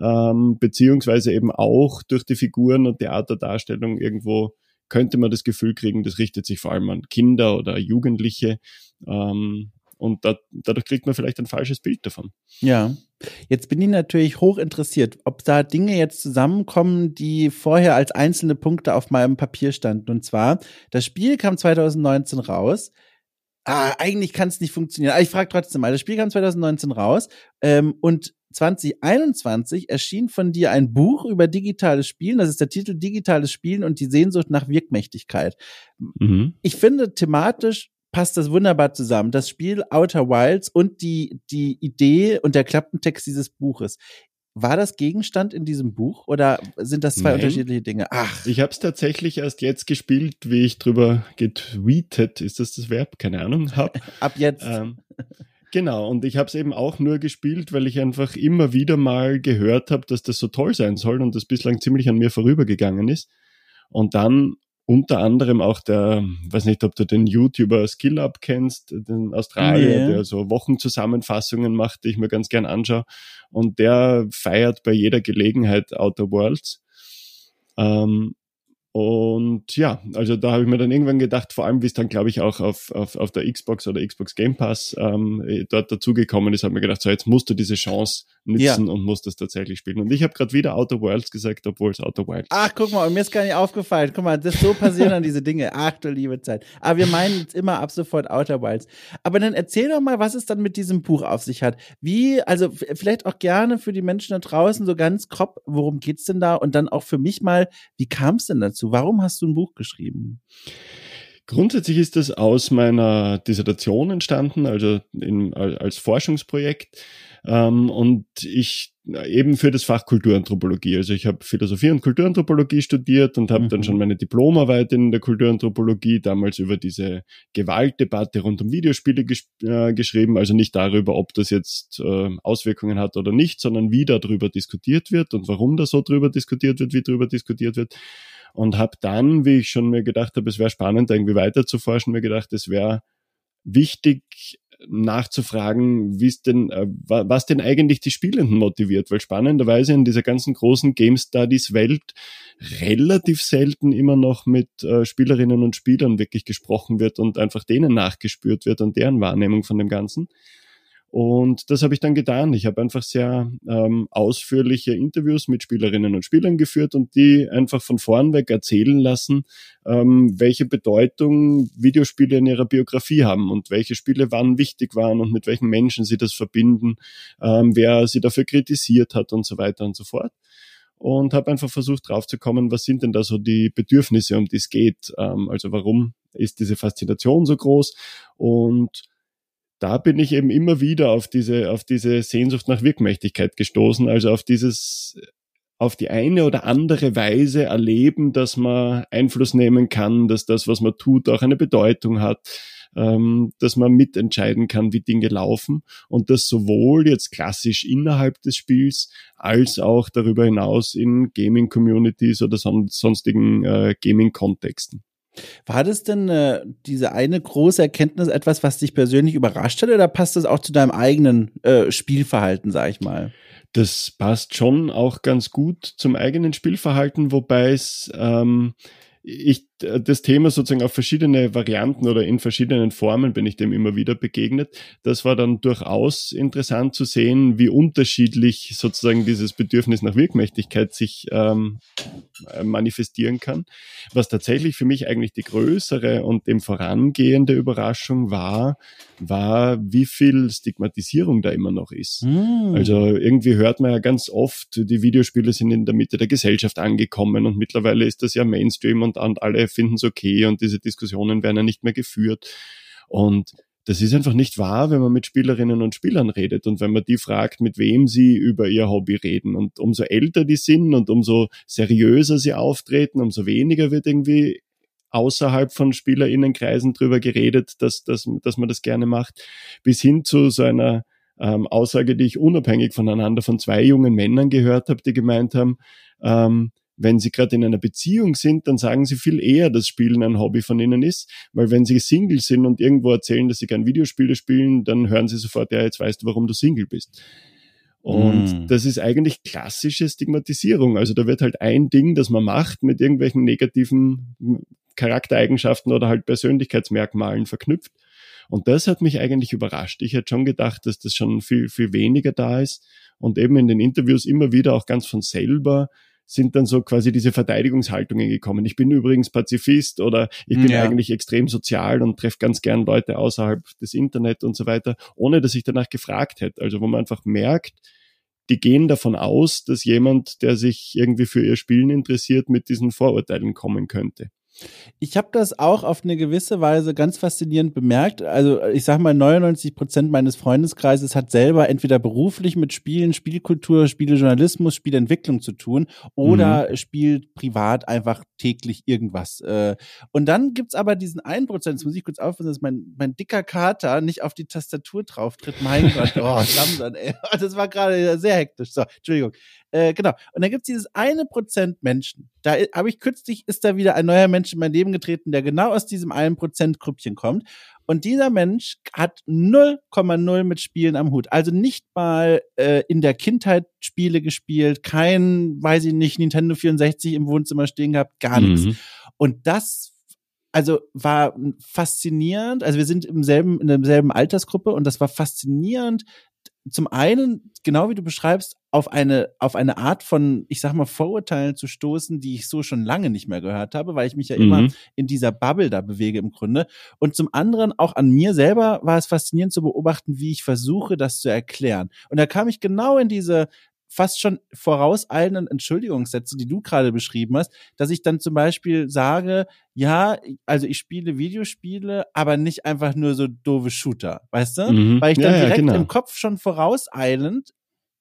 S2: Ähm, beziehungsweise eben auch durch die Figuren und Theaterdarstellung irgendwo könnte man das Gefühl kriegen, das richtet sich vor allem an Kinder oder Jugendliche. Ähm, und da, dadurch kriegt man vielleicht ein falsches Bild davon.
S1: Ja. Jetzt bin ich natürlich hoch interessiert, ob da Dinge jetzt zusammenkommen, die vorher als einzelne Punkte auf meinem Papier standen. Und zwar, das Spiel kam 2019 raus. Ah, eigentlich kann es nicht funktionieren. Aber ich frage trotzdem mal, das Spiel kam 2019 raus ähm, und 2021 erschien von dir ein Buch über digitales Spielen. Das ist der Titel Digitales Spielen und die Sehnsucht nach Wirkmächtigkeit. Mhm. Ich finde, thematisch passt das wunderbar zusammen. Das Spiel Outer Wilds und die, die Idee und der Klappentext dieses Buches. War das Gegenstand in diesem Buch oder sind das zwei Nein. unterschiedliche Dinge?
S2: Ach. Ich habe es tatsächlich erst jetzt gespielt, wie ich drüber getweetet, ist das das Verb? Keine Ahnung, hab.
S1: Ab jetzt. Ähm,
S2: Genau, und ich habe es eben auch nur gespielt, weil ich einfach immer wieder mal gehört habe, dass das so toll sein soll und das bislang ziemlich an mir vorübergegangen ist. Und dann unter anderem auch der, weiß nicht, ob du den YouTuber Skill Up kennst, den Australier, nee. der so Wochenzusammenfassungen macht, die ich mir ganz gern anschaue. Und der feiert bei jeder Gelegenheit Outer Worlds. Ähm, und ja, also da habe ich mir dann irgendwann gedacht, vor allem wie es dann, glaube ich, auch auf, auf, auf der Xbox oder Xbox Game Pass ähm, dort dazugekommen ist, habe ich mir gedacht, so jetzt musst du diese Chance nützen ja. und musst das tatsächlich spielen. Und ich habe gerade wieder Outer Worlds gesagt, obwohl es Outer Wilds
S1: Ach, guck mal, mir ist gar nicht aufgefallen. Guck mal, das so passieren dann diese Dinge. Ach du liebe Zeit. Aber wir meinen jetzt immer ab sofort Outer Wilds. Aber dann erzähl doch mal, was es dann mit diesem Buch auf sich hat. Wie, also vielleicht auch gerne für die Menschen da draußen so ganz grob, worum geht's denn da? Und dann auch für mich mal, wie kam es denn dazu? Warum hast du ein Buch geschrieben?
S2: Grundsätzlich ist das aus meiner Dissertation entstanden, also in, als Forschungsprojekt. Ähm, und ich eben für das Fach Kulturanthropologie. Also ich habe Philosophie und Kulturanthropologie studiert und habe mhm. dann schon meine Diplomarbeit in der Kulturanthropologie damals über diese Gewaltdebatte rund um Videospiele gesch äh, geschrieben. Also nicht darüber, ob das jetzt äh, Auswirkungen hat oder nicht, sondern wie darüber diskutiert wird und warum da so drüber diskutiert wird, wie darüber diskutiert wird und habe dann, wie ich schon mir gedacht habe, es wäre spannend, irgendwie weiter zu forschen, mir gedacht, es wäre wichtig, nachzufragen, wie es denn, äh, was denn eigentlich die Spielenden motiviert, weil spannenderweise in dieser ganzen großen Game Studies Welt relativ selten immer noch mit äh, Spielerinnen und Spielern wirklich gesprochen wird und einfach denen nachgespürt wird und deren Wahrnehmung von dem Ganzen. Und das habe ich dann getan. Ich habe einfach sehr ähm, ausführliche Interviews mit Spielerinnen und Spielern geführt und die einfach von vorn weg erzählen lassen, ähm, welche Bedeutung Videospiele in ihrer Biografie haben und welche Spiele wann wichtig waren und mit welchen Menschen sie das verbinden, ähm, wer sie dafür kritisiert hat und so weiter und so fort und habe einfach versucht draufzukommen, was sind denn da so die Bedürfnisse, um die es geht. Ähm, also warum ist diese Faszination so groß und da bin ich eben immer wieder auf diese, auf diese Sehnsucht nach Wirkmächtigkeit gestoßen, also auf dieses, auf die eine oder andere Weise erleben, dass man Einfluss nehmen kann, dass das, was man tut, auch eine Bedeutung hat, ähm, dass man mitentscheiden kann, wie Dinge laufen und das sowohl jetzt klassisch innerhalb des Spiels als auch darüber hinaus in Gaming-Communities oder son sonstigen äh, Gaming-Kontexten.
S1: War das denn äh, diese eine große Erkenntnis etwas, was dich persönlich überrascht hat, oder passt das auch zu deinem eigenen äh, Spielverhalten, sag ich mal?
S2: Das passt schon auch ganz gut zum eigenen Spielverhalten, wobei es ähm, ich das Thema sozusagen auf verschiedene Varianten oder in verschiedenen Formen bin ich dem immer wieder begegnet. Das war dann durchaus interessant zu sehen, wie unterschiedlich sozusagen dieses Bedürfnis nach Wirkmächtigkeit sich ähm, äh, manifestieren kann. Was tatsächlich für mich eigentlich die größere und dem vorangehende Überraschung war, war, wie viel Stigmatisierung da immer noch ist. Mm. Also irgendwie hört man ja ganz oft, die Videospiele sind in der Mitte der Gesellschaft angekommen und mittlerweile ist das ja Mainstream und, und alle finden es okay und diese Diskussionen werden ja nicht mehr geführt. Und das ist einfach nicht wahr, wenn man mit Spielerinnen und Spielern redet und wenn man die fragt, mit wem sie über ihr Hobby reden. Und umso älter die sind und umso seriöser sie auftreten, umso weniger wird irgendwie außerhalb von SpielerInnenkreisen drüber geredet, dass, dass, dass man das gerne macht, bis hin zu so einer ähm, Aussage, die ich unabhängig voneinander von zwei jungen Männern gehört habe, die gemeint haben, ähm, wenn sie gerade in einer Beziehung sind, dann sagen sie viel eher, dass Spielen ein Hobby von ihnen ist, weil wenn sie Single sind und irgendwo erzählen, dass sie gern Videospiele spielen, dann hören sie sofort, ja, jetzt weißt du, warum du Single bist. Und mm. das ist eigentlich klassische Stigmatisierung. Also da wird halt ein Ding, das man macht, mit irgendwelchen negativen Charaktereigenschaften oder halt Persönlichkeitsmerkmalen verknüpft. Und das hat mich eigentlich überrascht. Ich hätte schon gedacht, dass das schon viel, viel weniger da ist. Und eben in den Interviews immer wieder auch ganz von selber sind dann so quasi diese Verteidigungshaltungen gekommen. Ich bin übrigens Pazifist oder ich bin ja. eigentlich extrem sozial und treffe ganz gern Leute außerhalb des Internet und so weiter, ohne dass ich danach gefragt hätte. Also wo man einfach merkt, die gehen davon aus, dass jemand, der sich irgendwie für ihr Spielen interessiert, mit diesen Vorurteilen kommen könnte.
S1: Ich habe das auch auf eine gewisse Weise ganz faszinierend bemerkt. Also ich sage mal, 99 Prozent meines Freundeskreises hat selber entweder beruflich mit Spielen, Spielkultur, Spielejournalismus, Spielentwicklung zu tun oder mhm. spielt privat einfach täglich irgendwas. Äh. Und dann gibt's aber diesen einen Prozent, das muss ich kurz aufpassen, dass mein, mein dicker Kater nicht auf die Tastatur drauf tritt. Mein Gott, oh, dann, ey. Das war gerade sehr hektisch. So, Entschuldigung. Äh, genau. Und dann gibt's dieses eine Prozent Menschen. Da habe ich kürzlich, ist da wieder ein neuer Mensch in mein Leben getreten, der genau aus diesem einen Prozent Grüppchen kommt. Und dieser Mensch hat 0,0 mit Spielen am Hut. Also nicht mal äh, in der Kindheit Spiele gespielt, kein, weiß ich nicht, Nintendo 64 im Wohnzimmer stehen gehabt, gar nichts. Mhm. Und das also war faszinierend. Also wir sind im selben, in derselben Altersgruppe und das war faszinierend, zum einen, genau wie du beschreibst, auf eine, auf eine Art von, ich sag mal, Vorurteilen zu stoßen, die ich so schon lange nicht mehr gehört habe, weil ich mich ja mhm. immer in dieser Bubble da bewege im Grunde. Und zum anderen auch an mir selber war es faszinierend zu beobachten, wie ich versuche, das zu erklären. Und da kam ich genau in diese fast schon vorauseilenden Entschuldigungssätze, die du gerade beschrieben hast, dass ich dann zum Beispiel sage, ja, also ich spiele Videospiele, aber nicht einfach nur so doofe Shooter, weißt du? Mhm. Weil ich dann ja, direkt ja, genau. im Kopf schon vorauseilend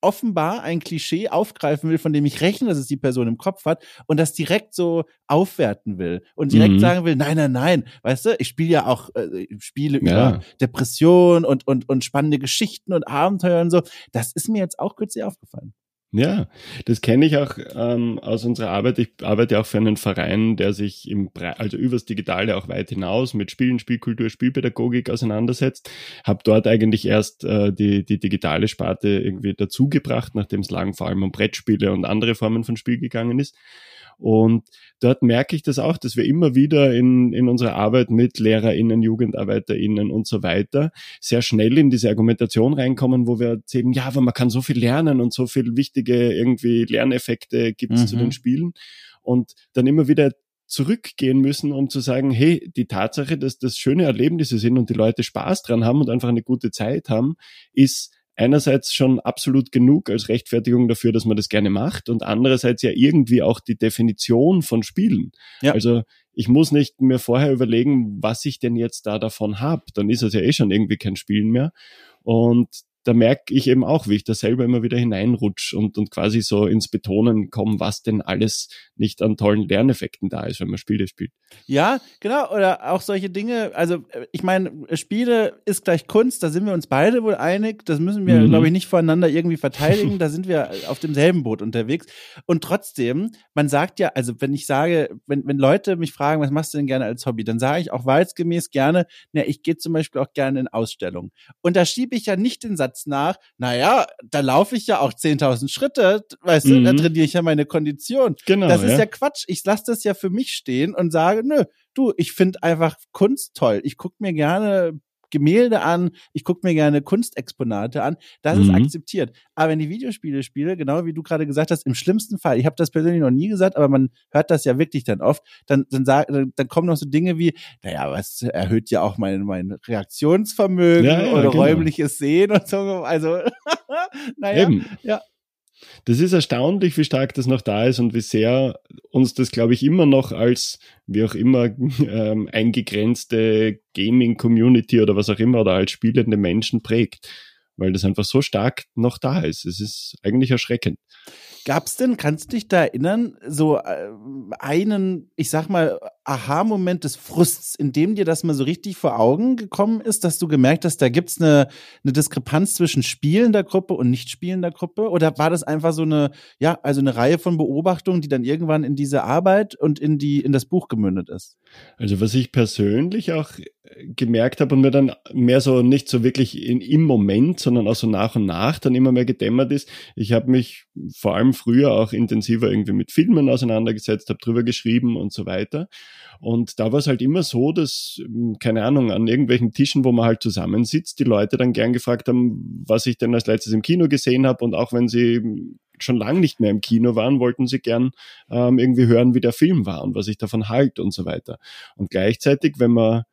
S1: offenbar ein Klischee aufgreifen will, von dem ich rechne, dass es die Person im Kopf hat und das direkt so aufwerten will und direkt mhm. sagen will, nein, nein, nein, weißt du, ich spiele ja auch äh, Spiele ja. über Depression und, und, und spannende Geschichten und Abenteuer und so. Das ist mir jetzt auch kürzlich aufgefallen.
S2: Ja, das kenne ich auch ähm, aus unserer Arbeit. Ich arbeite auch für einen Verein, der sich im also übers Digitale auch weit hinaus mit Spielen, Spielkultur, Spielpädagogik auseinandersetzt. Habe dort eigentlich erst äh, die, die digitale Sparte irgendwie dazugebracht, nachdem es lang vor allem um Brettspiele und andere Formen von Spiel gegangen ist. Und dort merke ich das auch, dass wir immer wieder in, in unserer Arbeit mit LehrerInnen, JugendarbeiterInnen und so weiter sehr schnell in diese Argumentation reinkommen, wo wir erzählen, ja, aber man kann so viel lernen und so viel wichtige irgendwie Lerneffekte gibt es mhm. zu den Spielen. Und dann immer wieder zurückgehen müssen, um zu sagen, hey, die Tatsache, dass das schöne Erlebnisse sind und die Leute Spaß dran haben und einfach eine gute Zeit haben, ist einerseits schon absolut genug als Rechtfertigung dafür, dass man das gerne macht und andererseits ja irgendwie auch die Definition von Spielen. Ja. Also ich muss nicht mir vorher überlegen, was ich denn jetzt da davon habe. Dann ist es ja eh schon irgendwie kein Spielen mehr. Und da merke ich eben auch, wie ich da selber immer wieder hineinrutsche und, und quasi so ins Betonen komme, was denn alles nicht an tollen Lerneffekten da ist, wenn man Spiele spielt.
S1: Ja, genau. Oder auch solche Dinge. Also, ich meine, Spiele ist gleich Kunst, da sind wir uns beide wohl einig. Das müssen wir, mhm. glaube ich, nicht voneinander irgendwie verteidigen. da sind wir auf demselben Boot unterwegs. Und trotzdem, man sagt ja, also wenn ich sage, wenn, wenn Leute mich fragen, was machst du denn gerne als Hobby, dann sage ich auch wahrheitsgemäß gerne, na, ich gehe zum Beispiel auch gerne in Ausstellungen. Und da schiebe ich ja nicht den Satz nach, naja, da laufe ich ja auch 10.000 Schritte, weißt mhm. du, da mhm. trainiere ich ja meine Kondition. Genau. Das ist ja, ja Quatsch. Ich lasse das ja für mich stehen und sage, nö, du, ich finde einfach Kunst toll. Ich gucke mir gerne Gemälde an, ich gucke mir gerne Kunstexponate an, das mhm. ist akzeptiert. Aber wenn die Videospiele spiele, genau wie du gerade gesagt hast, im schlimmsten Fall, ich habe das persönlich noch nie gesagt, aber man hört das ja wirklich dann oft, dann, dann, sag, dann kommen noch so Dinge wie, naja, was erhöht ja auch mein, mein Reaktionsvermögen ja, ja, oder genau. räumliches Sehen und so. Also, naja, Eben. ja.
S2: Das ist erstaunlich, wie stark das noch da ist und wie sehr uns das, glaube ich, immer noch als, wie auch immer, ähm, eingegrenzte Gaming-Community oder was auch immer oder als spielende Menschen prägt, weil das einfach so stark noch da ist. Es ist eigentlich erschreckend.
S1: Gab's denn, kannst du dich da erinnern, so äh, einen, ich sag mal, Aha-Moment des Frusts, in dem dir das mal so richtig vor Augen gekommen ist, dass du gemerkt hast, da gibt's eine, eine Diskrepanz zwischen spielender Gruppe und nicht spielender Gruppe? Oder war das einfach so eine, ja, also eine Reihe von Beobachtungen, die dann irgendwann in diese Arbeit und in die, in das Buch gemündet ist?
S2: Also was ich persönlich auch gemerkt habe und mir dann mehr so nicht so wirklich in, im Moment, sondern auch so nach und nach dann immer mehr gedämmert ist. Ich habe mich vor allem früher auch intensiver irgendwie mit Filmen auseinandergesetzt, habe drüber geschrieben und so weiter. Und da war es halt immer so, dass, hm, keine Ahnung, an irgendwelchen Tischen, wo man halt zusammensitzt, die Leute dann gern gefragt haben, was ich denn als letztes im Kino gesehen habe. Und auch wenn sie schon lange nicht mehr im Kino waren, wollten sie gern ähm, irgendwie hören, wie der Film war und was ich davon halte und so weiter. Und gleichzeitig, wenn man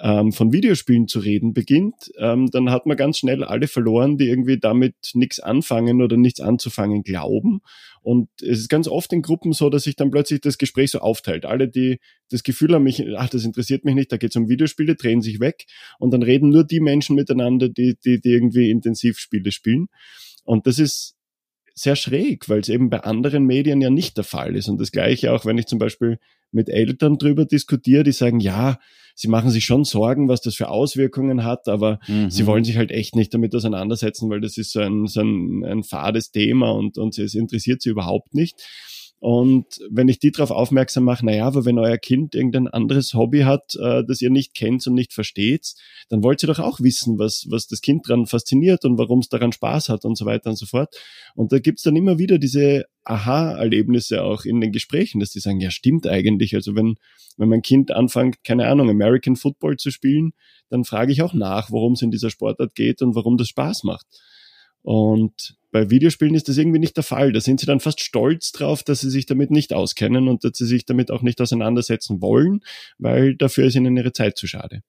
S2: ähm, von Videospielen zu reden beginnt, ähm, dann hat man ganz schnell alle verloren, die irgendwie damit nichts anfangen oder nichts anzufangen glauben. Und es ist ganz oft in Gruppen so, dass sich dann plötzlich das Gespräch so aufteilt. Alle, die das Gefühl haben, mich, ach, das interessiert mich nicht, da geht es um Videospiele, drehen sich weg und dann reden nur die Menschen miteinander, die, die, die irgendwie intensiv Spiele spielen. Und das ist sehr schräg, weil es eben bei anderen Medien ja nicht der Fall ist. Und das gleiche auch, wenn ich zum Beispiel mit Eltern drüber diskutiere, die sagen, ja, sie machen sich schon Sorgen, was das für Auswirkungen hat, aber mhm. sie wollen sich halt echt nicht damit auseinandersetzen, weil das ist so ein, so ein, ein fades Thema und, und es interessiert sie überhaupt nicht. Und wenn ich die darauf aufmerksam mache, naja, aber wenn euer Kind irgendein anderes Hobby hat, äh, das ihr nicht kennt und nicht versteht, dann wollt ihr doch auch wissen, was, was das Kind daran fasziniert und warum es daran Spaß hat und so weiter und so fort. Und da gibt's dann immer wieder diese Aha-Erlebnisse auch in den Gesprächen, dass die sagen, ja, stimmt eigentlich. Also wenn, wenn mein Kind anfängt, keine Ahnung, American Football zu spielen, dann frage ich auch nach, worum es in dieser Sportart geht und warum das Spaß macht. Und bei Videospielen ist das irgendwie nicht der Fall. Da sind sie dann fast stolz drauf, dass sie sich damit nicht auskennen und dass sie sich damit auch nicht auseinandersetzen wollen, weil dafür ist ihnen ihre Zeit zu schade.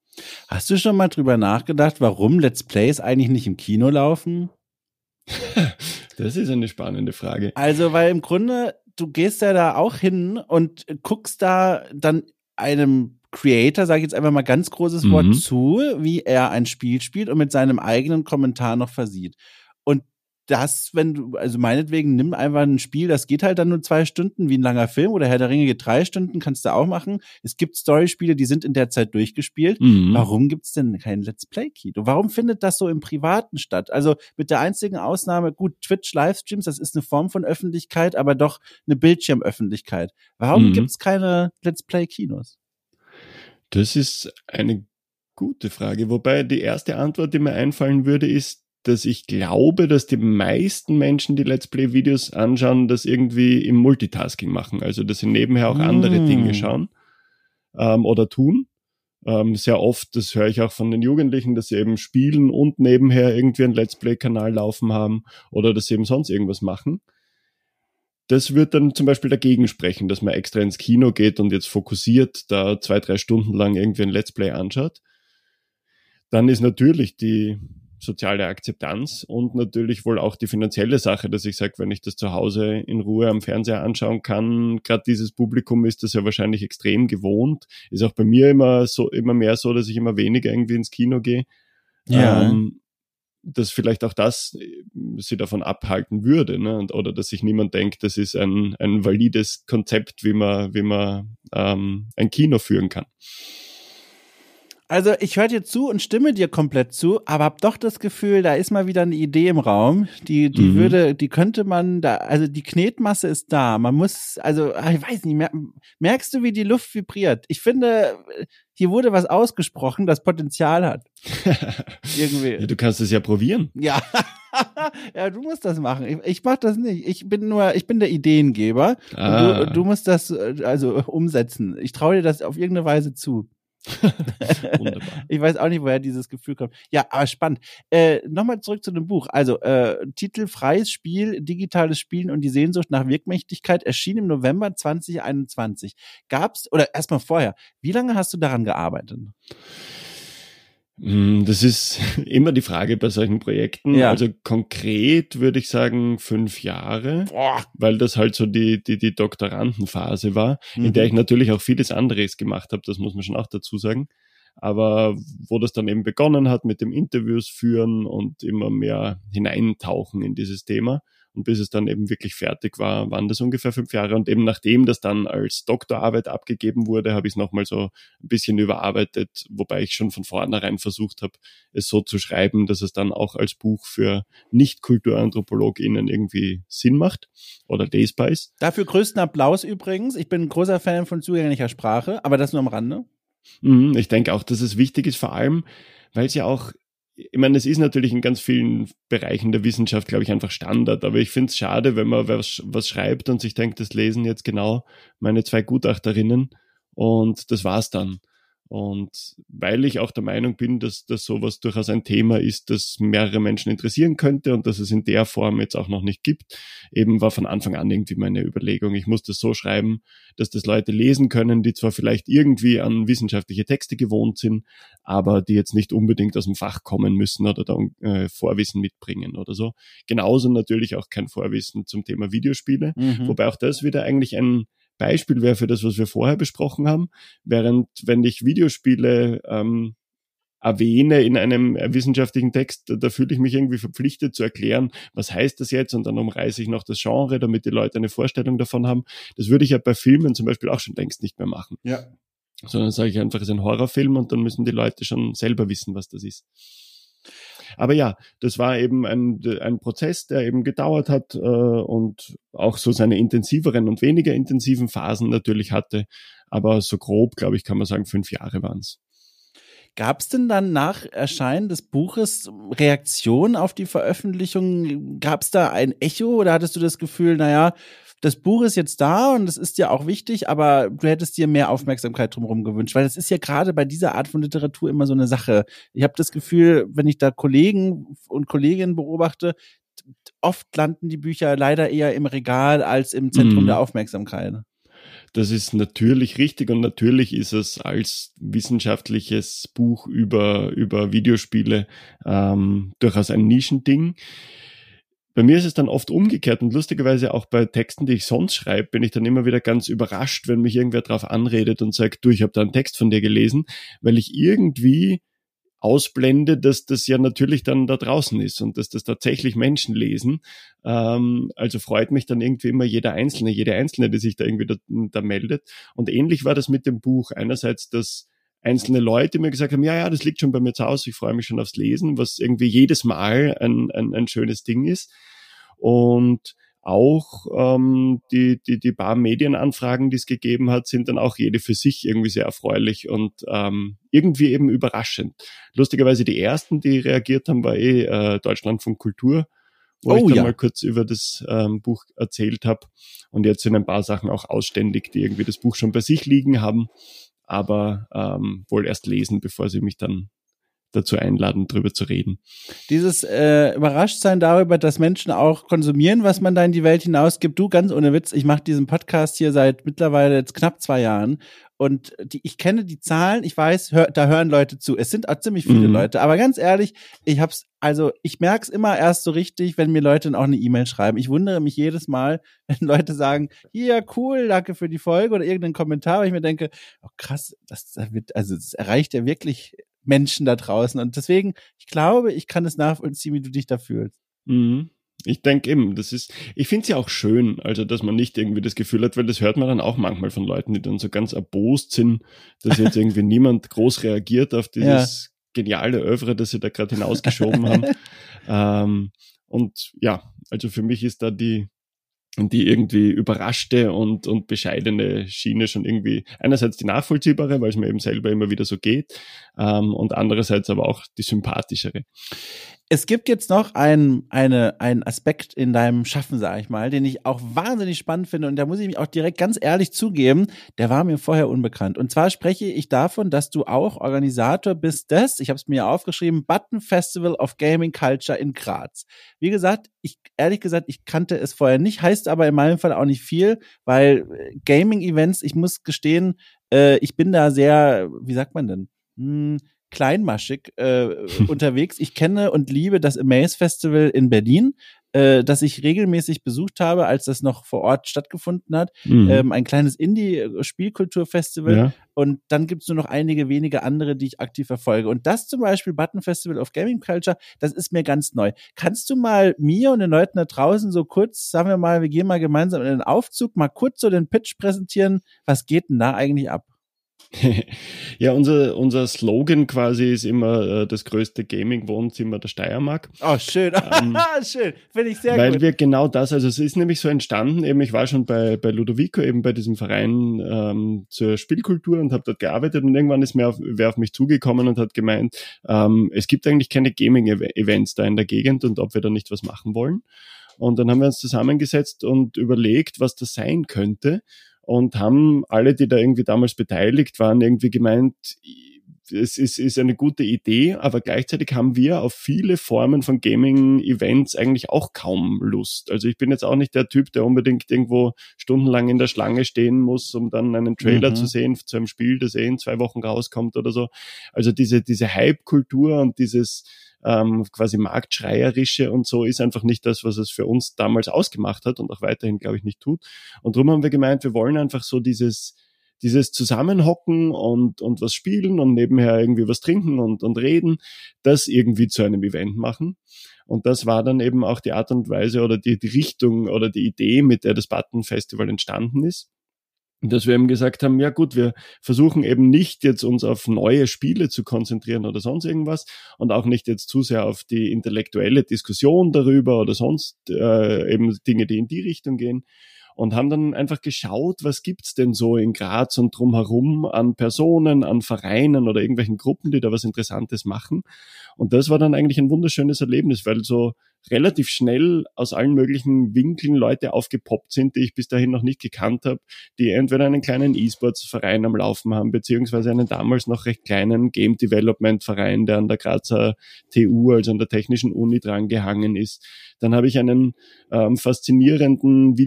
S1: Hast du schon mal drüber nachgedacht, warum Let's Plays eigentlich nicht im Kino laufen?
S2: das ist eine spannende Frage.
S1: Also, weil im Grunde, du gehst ja da auch hin und guckst da dann einem Creator, sage ich jetzt einfach mal ganz großes Wort mhm. zu, wie er ein Spiel spielt und mit seinem eigenen Kommentar noch versieht. Und das, wenn du, also meinetwegen, nimm einfach ein Spiel, das geht halt dann nur zwei Stunden, wie ein langer Film oder Herr der Ringe geht drei Stunden, kannst du auch machen. Es gibt Storyspiele, die sind in der Zeit durchgespielt. Mhm. Warum gibt's denn kein Let's Play-Kino? Warum findet das so im Privaten statt? Also mit der einzigen Ausnahme, gut, Twitch-Livestreams, das ist eine Form von Öffentlichkeit, aber doch eine Bildschirmöffentlichkeit. Warum mhm. gibt's keine Let's Play-Kinos?
S2: Das ist eine gute Frage. Wobei die erste Antwort, die mir einfallen würde, ist, dass ich glaube, dass die meisten Menschen, die Let's Play-Videos anschauen, das irgendwie im Multitasking machen. Also, dass sie nebenher auch mm. andere Dinge schauen ähm, oder tun. Ähm, sehr oft, das höre ich auch von den Jugendlichen, dass sie eben spielen und nebenher irgendwie einen Let's Play-Kanal laufen haben oder dass sie eben sonst irgendwas machen. Das wird dann zum Beispiel dagegen sprechen, dass man extra ins Kino geht und jetzt fokussiert da zwei, drei Stunden lang irgendwie ein Let's Play anschaut. Dann ist natürlich die soziale Akzeptanz und natürlich wohl auch die finanzielle Sache, dass ich sage, wenn ich das zu Hause in Ruhe am Fernseher anschauen kann, gerade dieses Publikum ist das ja wahrscheinlich extrem gewohnt. Ist auch bei mir immer so, immer mehr so, dass ich immer weniger irgendwie ins Kino gehe. Ja. Ähm, dass vielleicht auch das äh, sie davon abhalten würde, ne? Und, oder dass sich niemand denkt, das ist ein, ein valides Konzept, wie man, wie man ähm, ein Kino führen kann.
S1: Also ich höre dir zu und stimme dir komplett zu, aber hab doch das Gefühl, da ist mal wieder eine Idee im Raum, die die mhm. würde, die könnte man da, also die Knetmasse ist da. Man muss, also ah, ich weiß nicht, merkst du, wie die Luft vibriert? Ich finde, hier wurde was ausgesprochen, das Potenzial hat.
S2: Irgendwie. Ja, du kannst es ja probieren.
S1: Ja. ja, du musst das machen. Ich, ich mach das nicht. Ich bin nur, ich bin der Ideengeber. Ah. Du, du musst das äh, also umsetzen. Ich traue dir das auf irgendeine Weise zu. Wunderbar. ich weiß auch nicht, woher dieses Gefühl kommt. Ja, aber spannend. Äh, Nochmal zurück zu dem Buch. Also, äh, Titel Freies Spiel, digitales Spielen und die Sehnsucht nach Wirkmächtigkeit erschien im November 2021. Gab's, oder erstmal vorher, wie lange hast du daran gearbeitet?
S2: Hm, das ist immer die Frage bei solchen Projekten. Ja. Also konkret würde ich sagen fünf Jahre, Boah. weil das halt so die, die, die Doktorandenphase war, mhm. in der ich natürlich auch vieles anderes gemacht habe, das muss man schon auch dazu sagen. Aber wo das dann eben begonnen hat mit dem Interviews führen und immer mehr hineintauchen in dieses Thema, und bis es dann eben wirklich fertig war, waren das ungefähr fünf Jahre. Und eben nachdem das dann als Doktorarbeit abgegeben wurde, habe ich es nochmal so ein bisschen überarbeitet, wobei ich schon von vornherein versucht habe, es so zu schreiben, dass es dann auch als Buch für Nicht-KulturanthropologInnen irgendwie Sinn macht oder lesbar ist.
S1: Dafür größten Applaus übrigens. Ich bin ein großer Fan von zugänglicher Sprache, aber das nur am Rande.
S2: Mhm, ich denke auch, dass es wichtig ist, vor allem, weil es ja auch ich meine, es ist natürlich in ganz vielen Bereichen der Wissenschaft, glaube ich, einfach Standard. Aber ich finde es schade, wenn man was, was schreibt und sich denkt, das lesen jetzt genau meine zwei Gutachterinnen und das war's dann. Und weil ich auch der Meinung bin, dass das sowas durchaus ein Thema ist, das mehrere Menschen interessieren könnte und dass es in der Form jetzt auch noch nicht gibt, eben war von Anfang an irgendwie meine Überlegung. Ich muss das so schreiben, dass das Leute lesen können, die zwar vielleicht irgendwie an wissenschaftliche Texte gewohnt sind, aber die jetzt nicht unbedingt aus dem Fach kommen müssen oder da äh, Vorwissen mitbringen oder so. Genauso natürlich auch kein Vorwissen zum Thema Videospiele, mhm. wobei auch das wieder eigentlich ein Beispiel wäre für das, was wir vorher besprochen haben. Während wenn ich Videospiele ähm, erwähne in einem wissenschaftlichen Text, da fühle ich mich irgendwie verpflichtet zu erklären, was heißt das jetzt und dann umreiße ich noch das Genre, damit die Leute eine Vorstellung davon haben. Das würde ich ja bei Filmen zum Beispiel auch schon längst nicht mehr machen.
S1: Ja.
S2: Sondern sage ich einfach, es ist ein Horrorfilm und dann müssen die Leute schon selber wissen, was das ist. Aber ja, das war eben ein, ein Prozess, der eben gedauert hat äh, und auch so seine intensiveren und weniger intensiven Phasen natürlich hatte. Aber so grob, glaube ich, kann man sagen, fünf Jahre waren es.
S1: Gab es denn dann nach Erscheinen des Buches Reaktionen auf die Veröffentlichung? Gab es da ein Echo oder hattest du das Gefühl, naja, das Buch ist jetzt da und es ist ja auch wichtig, aber du hättest dir mehr Aufmerksamkeit drumherum gewünscht, weil das ist ja gerade bei dieser Art von Literatur immer so eine Sache. Ich habe das Gefühl, wenn ich da Kollegen und Kolleginnen beobachte, oft landen die Bücher leider eher im Regal als im Zentrum mm. der Aufmerksamkeit.
S2: Das ist natürlich richtig und natürlich ist es als wissenschaftliches Buch über, über Videospiele ähm, durchaus ein Nischending. Bei mir ist es dann oft umgekehrt und lustigerweise auch bei Texten, die ich sonst schreibe, bin ich dann immer wieder ganz überrascht, wenn mich irgendwer darauf anredet und sagt, du, ich habe da einen Text von dir gelesen, weil ich irgendwie ausblende, dass das ja natürlich dann da draußen ist und dass das tatsächlich Menschen lesen. Ähm, also freut mich dann irgendwie immer jeder Einzelne, jede Einzelne, die sich da irgendwie da, da meldet. Und ähnlich war das mit dem Buch. Einerseits, dass einzelne Leute mir gesagt haben, ja, ja, das liegt schon bei mir zu Hause, ich freue mich schon aufs Lesen, was irgendwie jedes Mal ein, ein, ein schönes Ding ist. Und auch ähm, die, die, die paar Medienanfragen, die es gegeben hat, sind dann auch jede für sich irgendwie sehr erfreulich und ähm, irgendwie eben überraschend. Lustigerweise die ersten, die reagiert haben, war eh äh, Deutschlandfunk Kultur, wo oh, ich dann ja. mal kurz über das ähm, Buch erzählt habe. Und jetzt sind ein paar Sachen auch ausständig, die irgendwie das Buch schon bei sich liegen haben, aber ähm, wohl erst lesen, bevor sie mich dann dazu einladen, drüber zu reden.
S1: Dieses äh, Überraschtsein darüber, dass Menschen auch konsumieren, was man da in die Welt hinausgibt. Du, ganz ohne Witz, ich mache diesen Podcast hier seit mittlerweile jetzt knapp zwei Jahren und die, ich kenne die Zahlen, ich weiß, hör, da hören Leute zu. Es sind auch ziemlich viele mhm. Leute, aber ganz ehrlich, ich hab's, also ich merk's immer erst so richtig, wenn mir Leute auch eine E-Mail schreiben. Ich wundere mich jedes Mal, wenn Leute sagen, hier, cool, danke für die Folge oder irgendeinen Kommentar, weil ich mir denke, oh krass, das, das wird, also das erreicht ja wirklich Menschen da draußen. Und deswegen, ich glaube, ich kann es nachvollziehen, wie du dich da fühlst.
S2: Mhm. Ich denke eben, das ist, ich finde es ja auch schön, also dass man nicht irgendwie das Gefühl hat, weil das hört man dann auch manchmal von Leuten, die dann so ganz erbost sind, dass jetzt irgendwie niemand groß reagiert auf dieses ja. geniale Övre, das sie da gerade hinausgeschoben haben. ähm, und ja, also für mich ist da die, die irgendwie überraschte und, und bescheidene Schiene schon irgendwie einerseits die nachvollziehbare, weil es mir eben selber immer wieder so geht, ähm, und andererseits aber auch die sympathischere.
S1: Es gibt jetzt noch einen eine, ein Aspekt in deinem Schaffen, sage ich mal, den ich auch wahnsinnig spannend finde und da muss ich mich auch direkt ganz ehrlich zugeben, der war mir vorher unbekannt. Und zwar spreche ich davon, dass du auch Organisator bist des, ich habe es mir aufgeschrieben, Button Festival of Gaming Culture in Graz. Wie gesagt, ich ehrlich gesagt, ich kannte es vorher nicht, heißt aber in meinem Fall auch nicht viel, weil äh, Gaming-Events, ich muss gestehen, äh, ich bin da sehr, wie sagt man denn? Hm, kleinmaschig äh, unterwegs. Ich kenne und liebe das Amaze Festival in Berlin, äh, das ich regelmäßig besucht habe, als das noch vor Ort stattgefunden hat. Mhm. Ähm, ein kleines Indie-Spielkulturfestival. Ja. Und dann gibt es nur noch einige wenige andere, die ich aktiv verfolge. Und das zum Beispiel Button Festival of Gaming Culture, das ist mir ganz neu. Kannst du mal mir und den Leuten da draußen so kurz, sagen wir mal, wir gehen mal gemeinsam in den Aufzug, mal kurz so den Pitch präsentieren. Was geht denn da eigentlich ab?
S2: ja, unser, unser Slogan quasi ist immer äh, das größte Gaming-Wohnzimmer der Steiermark.
S1: Oh, schön. Ähm, schön. Finde ich sehr
S2: weil
S1: gut.
S2: Weil wir genau das, also es ist nämlich so entstanden, eben ich war schon bei, bei Ludovico, eben bei diesem Verein ähm, zur Spielkultur und habe dort gearbeitet und irgendwann ist mir auf, wer auf mich zugekommen und hat gemeint, ähm, es gibt eigentlich keine Gaming-Events da in der Gegend und ob wir da nicht was machen wollen. Und dann haben wir uns zusammengesetzt und überlegt, was das sein könnte und haben alle, die da irgendwie damals beteiligt waren, irgendwie gemeint, es ist, ist eine gute Idee, aber gleichzeitig haben wir auf viele Formen von Gaming-Events eigentlich auch kaum Lust. Also ich bin jetzt auch nicht der Typ, der unbedingt irgendwo stundenlang in der Schlange stehen muss, um dann einen Trailer mhm. zu sehen zu einem Spiel, das eh in zwei Wochen rauskommt oder so. Also diese, diese Hype-Kultur und dieses ähm, quasi marktschreierische und so ist einfach nicht das, was es für uns damals ausgemacht hat und auch weiterhin, glaube ich, nicht tut. Und darum haben wir gemeint, wir wollen einfach so dieses dieses Zusammenhocken und, und was spielen und nebenher irgendwie was trinken und, und reden, das irgendwie zu einem Event machen. Und das war dann eben auch die Art und Weise oder die, die Richtung oder die Idee, mit der das Button Festival entstanden ist dass wir eben gesagt haben, ja gut, wir versuchen eben nicht jetzt uns auf neue Spiele zu konzentrieren oder sonst irgendwas und auch nicht jetzt zu sehr auf die intellektuelle Diskussion darüber oder sonst äh, eben Dinge, die in die Richtung gehen, und haben dann einfach geschaut, was gibt's denn so in Graz und drumherum an Personen, an Vereinen oder irgendwelchen Gruppen, die da was Interessantes machen. Und das war dann eigentlich ein wunderschönes Erlebnis, weil so relativ schnell aus allen möglichen Winkeln Leute aufgepoppt sind, die ich bis dahin noch nicht gekannt habe, die entweder einen kleinen E-Sports-Verein am Laufen haben, beziehungsweise einen damals noch recht kleinen Game Development-Verein, der an der Grazer TU, also an der Technischen Uni dran gehangen ist. Dann habe ich einen ähm, faszinierenden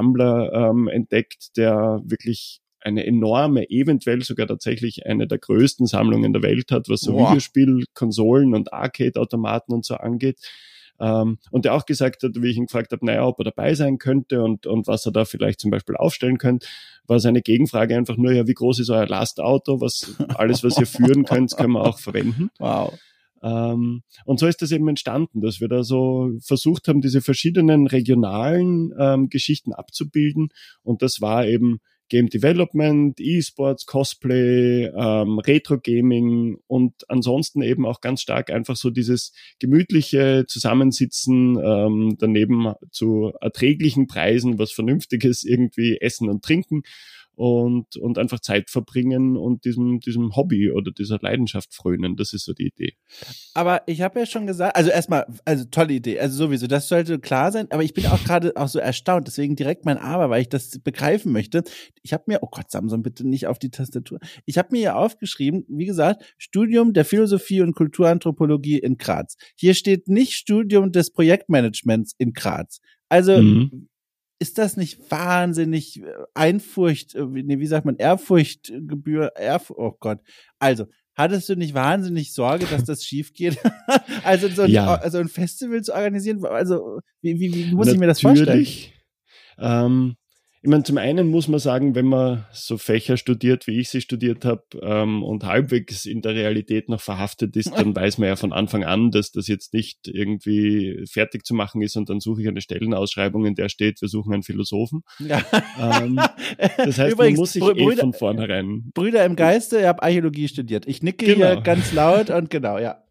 S2: Videospielsammler ähm, entdeckt, der wirklich eine enorme, eventuell sogar tatsächlich eine der größten Sammlungen der Welt hat, was so wow. Videospiel, Konsolen und Arcade-Automaten und so angeht Ähm, und der auch gesagt hat, wie ich ihn gefragt habe, naja, ob er dabei sein könnte und, und was er da vielleicht zum Beispiel aufstellen könnte, war seine Gegenfrage einfach nur, ja, wie groß ist euer Lastauto? Was, alles, was ihr führen könnt, können wir auch verwenden.
S1: Wow.
S2: Ähm, und so ist das eben entstanden, dass wir da so versucht haben, diese verschiedenen regionalen ähm, Geschichten abzubilden. Und das war eben Game Development, E-Sports, Cosplay, ähm, Retro Gaming und ansonsten eben auch ganz stark einfach so dieses gemütliche Zusammensitzen ähm, daneben zu erträglichen Preisen, was Vernünftiges irgendwie essen und trinken und, und einfach Zeit verbringen und diesem, diesem Hobby oder dieser Leidenschaft frönen. Das ist so die Idee.
S1: Aber ich habe ja schon gesagt, also erstmal, also tolle Idee, also sowieso, das sollte klar sein, aber ich bin auch gerade auch so erstaunt, deswegen direkt mein Aber, weil ich das begreifen möchte. Ich habe mir, oh Gott, Samson, bitte nicht auf die Tastatur. Ich habe mir ja aufgeschrieben, wie gesagt, Studium der Philosophie und Kulturanthropologie in Graz. Hier steht nicht Studium des Projektmanagements in Graz. Also mhm ist das nicht wahnsinnig äh, Einfurcht, äh, nee, wie sagt man, Ehrfurchtgebühr, Ehrf oh Gott. Also, hattest du nicht wahnsinnig Sorge, dass das schief geht? also, so ein, ja. also ein Festival zu organisieren, also, wie, wie, wie muss Natürlich. ich mir das vorstellen?
S2: Ähm, ich meine, zum einen muss man sagen, wenn man so Fächer studiert, wie ich sie studiert habe, ähm, und halbwegs in der Realität noch verhaftet ist, dann weiß man ja von Anfang an, dass das jetzt nicht irgendwie fertig zu machen ist und dann suche ich eine Stellenausschreibung, in der steht, wir suchen einen Philosophen. Ja. Ähm, das heißt, Übrigens, man muss sich Brüder, eh von vornherein.
S1: Brüder im Geiste, ihr habt Archäologie studiert. Ich nicke genau. hier ganz laut und genau, ja.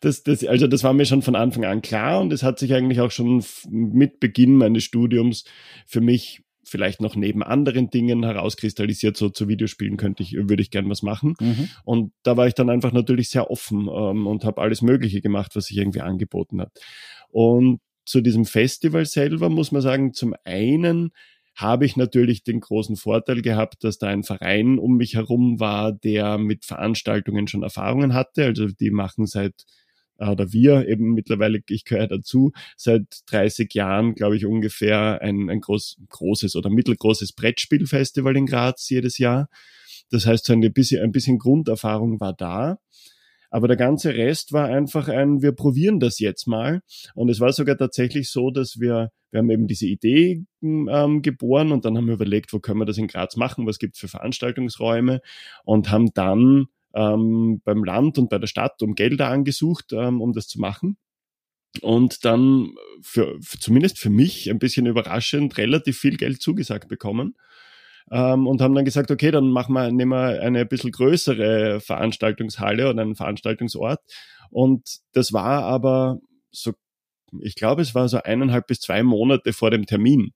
S2: Das, das, also das war mir schon von Anfang an klar und es hat sich eigentlich auch schon mit Beginn meines Studiums für mich vielleicht noch neben anderen Dingen herauskristallisiert, so zu Videospielen könnte ich, würde ich gern was machen. Mhm. Und da war ich dann einfach natürlich sehr offen ähm, und habe alles Mögliche gemacht, was sich irgendwie angeboten hat. Und zu diesem Festival selber muss man sagen, zum einen habe ich natürlich den großen Vorteil gehabt, dass da ein Verein um mich herum war, der mit Veranstaltungen schon Erfahrungen hatte. Also die machen seit oder wir eben mittlerweile, ich gehöre dazu, seit 30 Jahren, glaube ich, ungefähr ein, ein groß, großes oder mittelgroßes Brettspielfestival in Graz jedes Jahr. Das heißt, so ein bisschen, ein bisschen Grunderfahrung war da. Aber der ganze Rest war einfach ein, wir probieren das jetzt mal. Und es war sogar tatsächlich so, dass wir, wir haben eben diese Idee ähm, geboren und dann haben wir überlegt, wo können wir das in Graz machen, was gibt es für Veranstaltungsräume und haben dann ähm, beim Land und bei der Stadt um Gelder angesucht, ähm, um das zu machen. Und dann für, für, zumindest für mich ein bisschen überraschend relativ viel Geld zugesagt bekommen. Ähm, und haben dann gesagt, okay, dann machen wir, nehmen wir eine bisschen größere Veranstaltungshalle oder einen Veranstaltungsort. Und das war aber so, ich glaube, es war so eineinhalb bis zwei Monate vor dem Termin.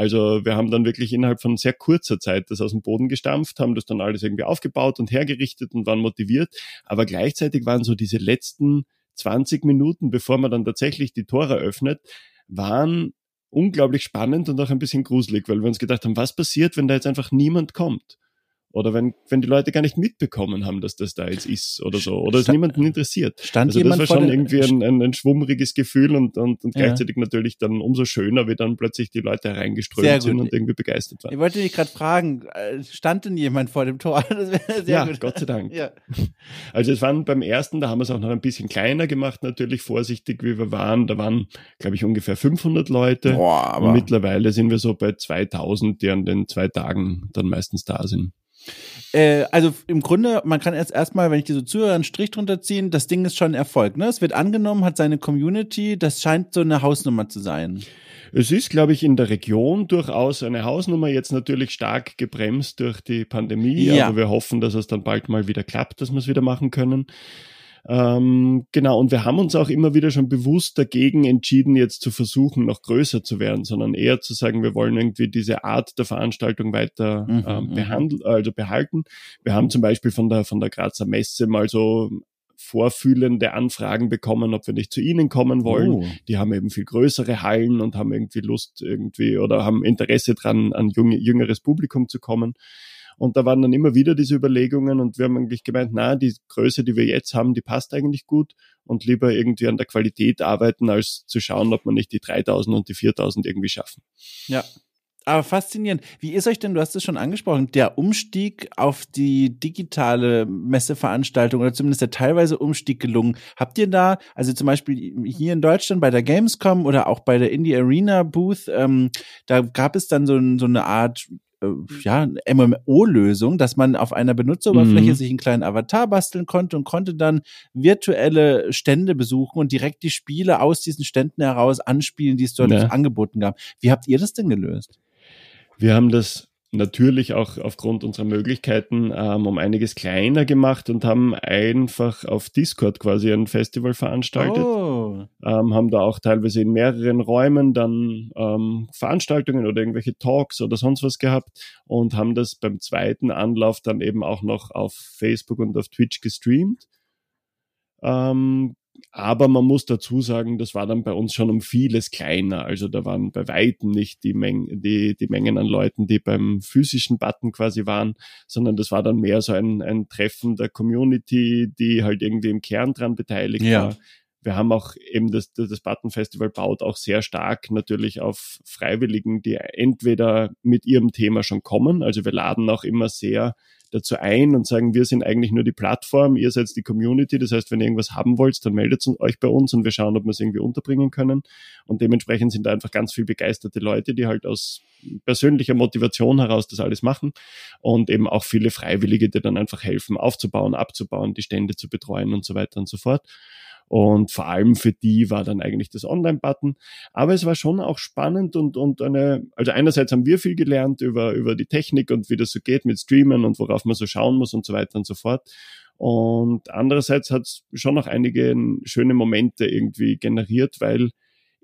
S2: Also wir haben dann wirklich innerhalb von sehr kurzer Zeit das aus dem Boden gestampft, haben das dann alles irgendwie aufgebaut und hergerichtet und waren motiviert. Aber gleichzeitig waren so diese letzten 20 Minuten, bevor man dann tatsächlich die Tore öffnet, waren unglaublich spannend und auch ein bisschen gruselig, weil wir uns gedacht haben, was passiert, wenn da jetzt einfach niemand kommt? Oder wenn, wenn die Leute gar nicht mitbekommen haben, dass das da jetzt ist oder so. Oder es niemanden interessiert.
S1: Stand
S2: also
S1: das
S2: war schon irgendwie ein, ein, ein schwummriges Gefühl und, und, und ja. gleichzeitig natürlich dann umso schöner, wie dann plötzlich die Leute hereingeströmt sind und irgendwie begeistert waren.
S1: Ich wollte dich gerade fragen, äh, stand denn jemand vor dem Tor?
S2: ja, gut. Gott sei Dank. Ja. Also es waren beim ersten, da haben wir es auch noch ein bisschen kleiner gemacht, natürlich vorsichtig, wie wir waren. Da waren, glaube ich, ungefähr 500 Leute. Boah, aber und mittlerweile sind wir so bei 2000, die an den zwei Tagen dann meistens da sind.
S1: Äh, also im Grunde, man kann jetzt erstmal, wenn ich diese Zuhörer einen Strich drunter ziehen, das Ding ist schon ein Erfolg. Ne? Es wird angenommen, hat seine Community, das scheint so eine Hausnummer zu sein.
S2: Es ist, glaube ich, in der Region durchaus eine Hausnummer, jetzt natürlich stark gebremst durch die Pandemie, ja. aber wir hoffen, dass es dann bald mal wieder klappt, dass wir es wieder machen können. Ähm, genau, und wir haben uns auch immer wieder schon bewusst dagegen entschieden, jetzt zu versuchen, noch größer zu werden, sondern eher zu sagen, wir wollen irgendwie diese Art der Veranstaltung weiter mhm, ähm, mhm. behandeln, also behalten. Wir haben zum Beispiel von der, von der Grazer Messe mal so vorfühlende Anfragen bekommen, ob wir nicht zu ihnen kommen wollen. Oh. Die haben eben viel größere Hallen und haben irgendwie Lust irgendwie oder haben Interesse dran, an jüngeres Publikum zu kommen. Und da waren dann immer wieder diese Überlegungen und wir haben eigentlich gemeint, na, die Größe, die wir jetzt haben, die passt eigentlich gut und lieber irgendwie an der Qualität arbeiten, als zu schauen, ob man nicht die 3000 und die 4000 irgendwie schaffen.
S1: Ja. Aber faszinierend. Wie ist euch denn, du hast es schon angesprochen, der Umstieg auf die digitale Messeveranstaltung oder zumindest der teilweise Umstieg gelungen? Habt ihr da, also zum Beispiel hier in Deutschland bei der Gamescom oder auch bei der Indie Arena Booth, ähm, da gab es dann so, so eine Art ja, MMO-Lösung, dass man auf einer Benutzeroberfläche mhm. sich einen kleinen Avatar basteln konnte und konnte dann virtuelle Stände besuchen und direkt die Spiele aus diesen Ständen heraus anspielen, die es dort ja. angeboten gab. Wie habt ihr das denn gelöst?
S2: Wir haben das natürlich auch aufgrund unserer Möglichkeiten ähm, um einiges kleiner gemacht und haben einfach auf Discord quasi ein Festival veranstaltet. Oh. Ähm, haben da auch teilweise in mehreren Räumen dann ähm, Veranstaltungen oder irgendwelche Talks oder sonst was gehabt und haben das beim zweiten Anlauf dann eben auch noch auf Facebook und auf Twitch gestreamt. Ähm, aber man muss dazu sagen, das war dann bei uns schon um vieles kleiner. Also da waren bei Weitem nicht die, Meng die, die Mengen an Leuten, die beim physischen Button quasi waren, sondern das war dann mehr so ein, ein Treffen der Community, die halt irgendwie im Kern dran beteiligt ja. war. Wir haben auch eben das, das Button Festival baut auch sehr stark natürlich auf Freiwilligen, die entweder mit ihrem Thema schon kommen. Also wir laden auch immer sehr dazu ein und sagen, wir sind eigentlich nur die Plattform, ihr seid die Community. Das heißt, wenn ihr irgendwas haben wollt, dann meldet euch bei uns und wir schauen, ob wir es irgendwie unterbringen können. Und dementsprechend sind da einfach ganz viel begeisterte Leute, die halt aus persönlicher Motivation heraus das alles machen und eben auch viele Freiwillige, die dann einfach helfen, aufzubauen, abzubauen, die Stände zu betreuen und so weiter und so fort. Und vor allem für die war dann eigentlich das Online-Button. Aber es war schon auch spannend und, und eine, also einerseits haben wir viel gelernt über, über die Technik und wie das so geht mit Streamen und worauf man so schauen muss und so weiter und so fort. Und andererseits hat es schon noch einige schöne Momente irgendwie generiert, weil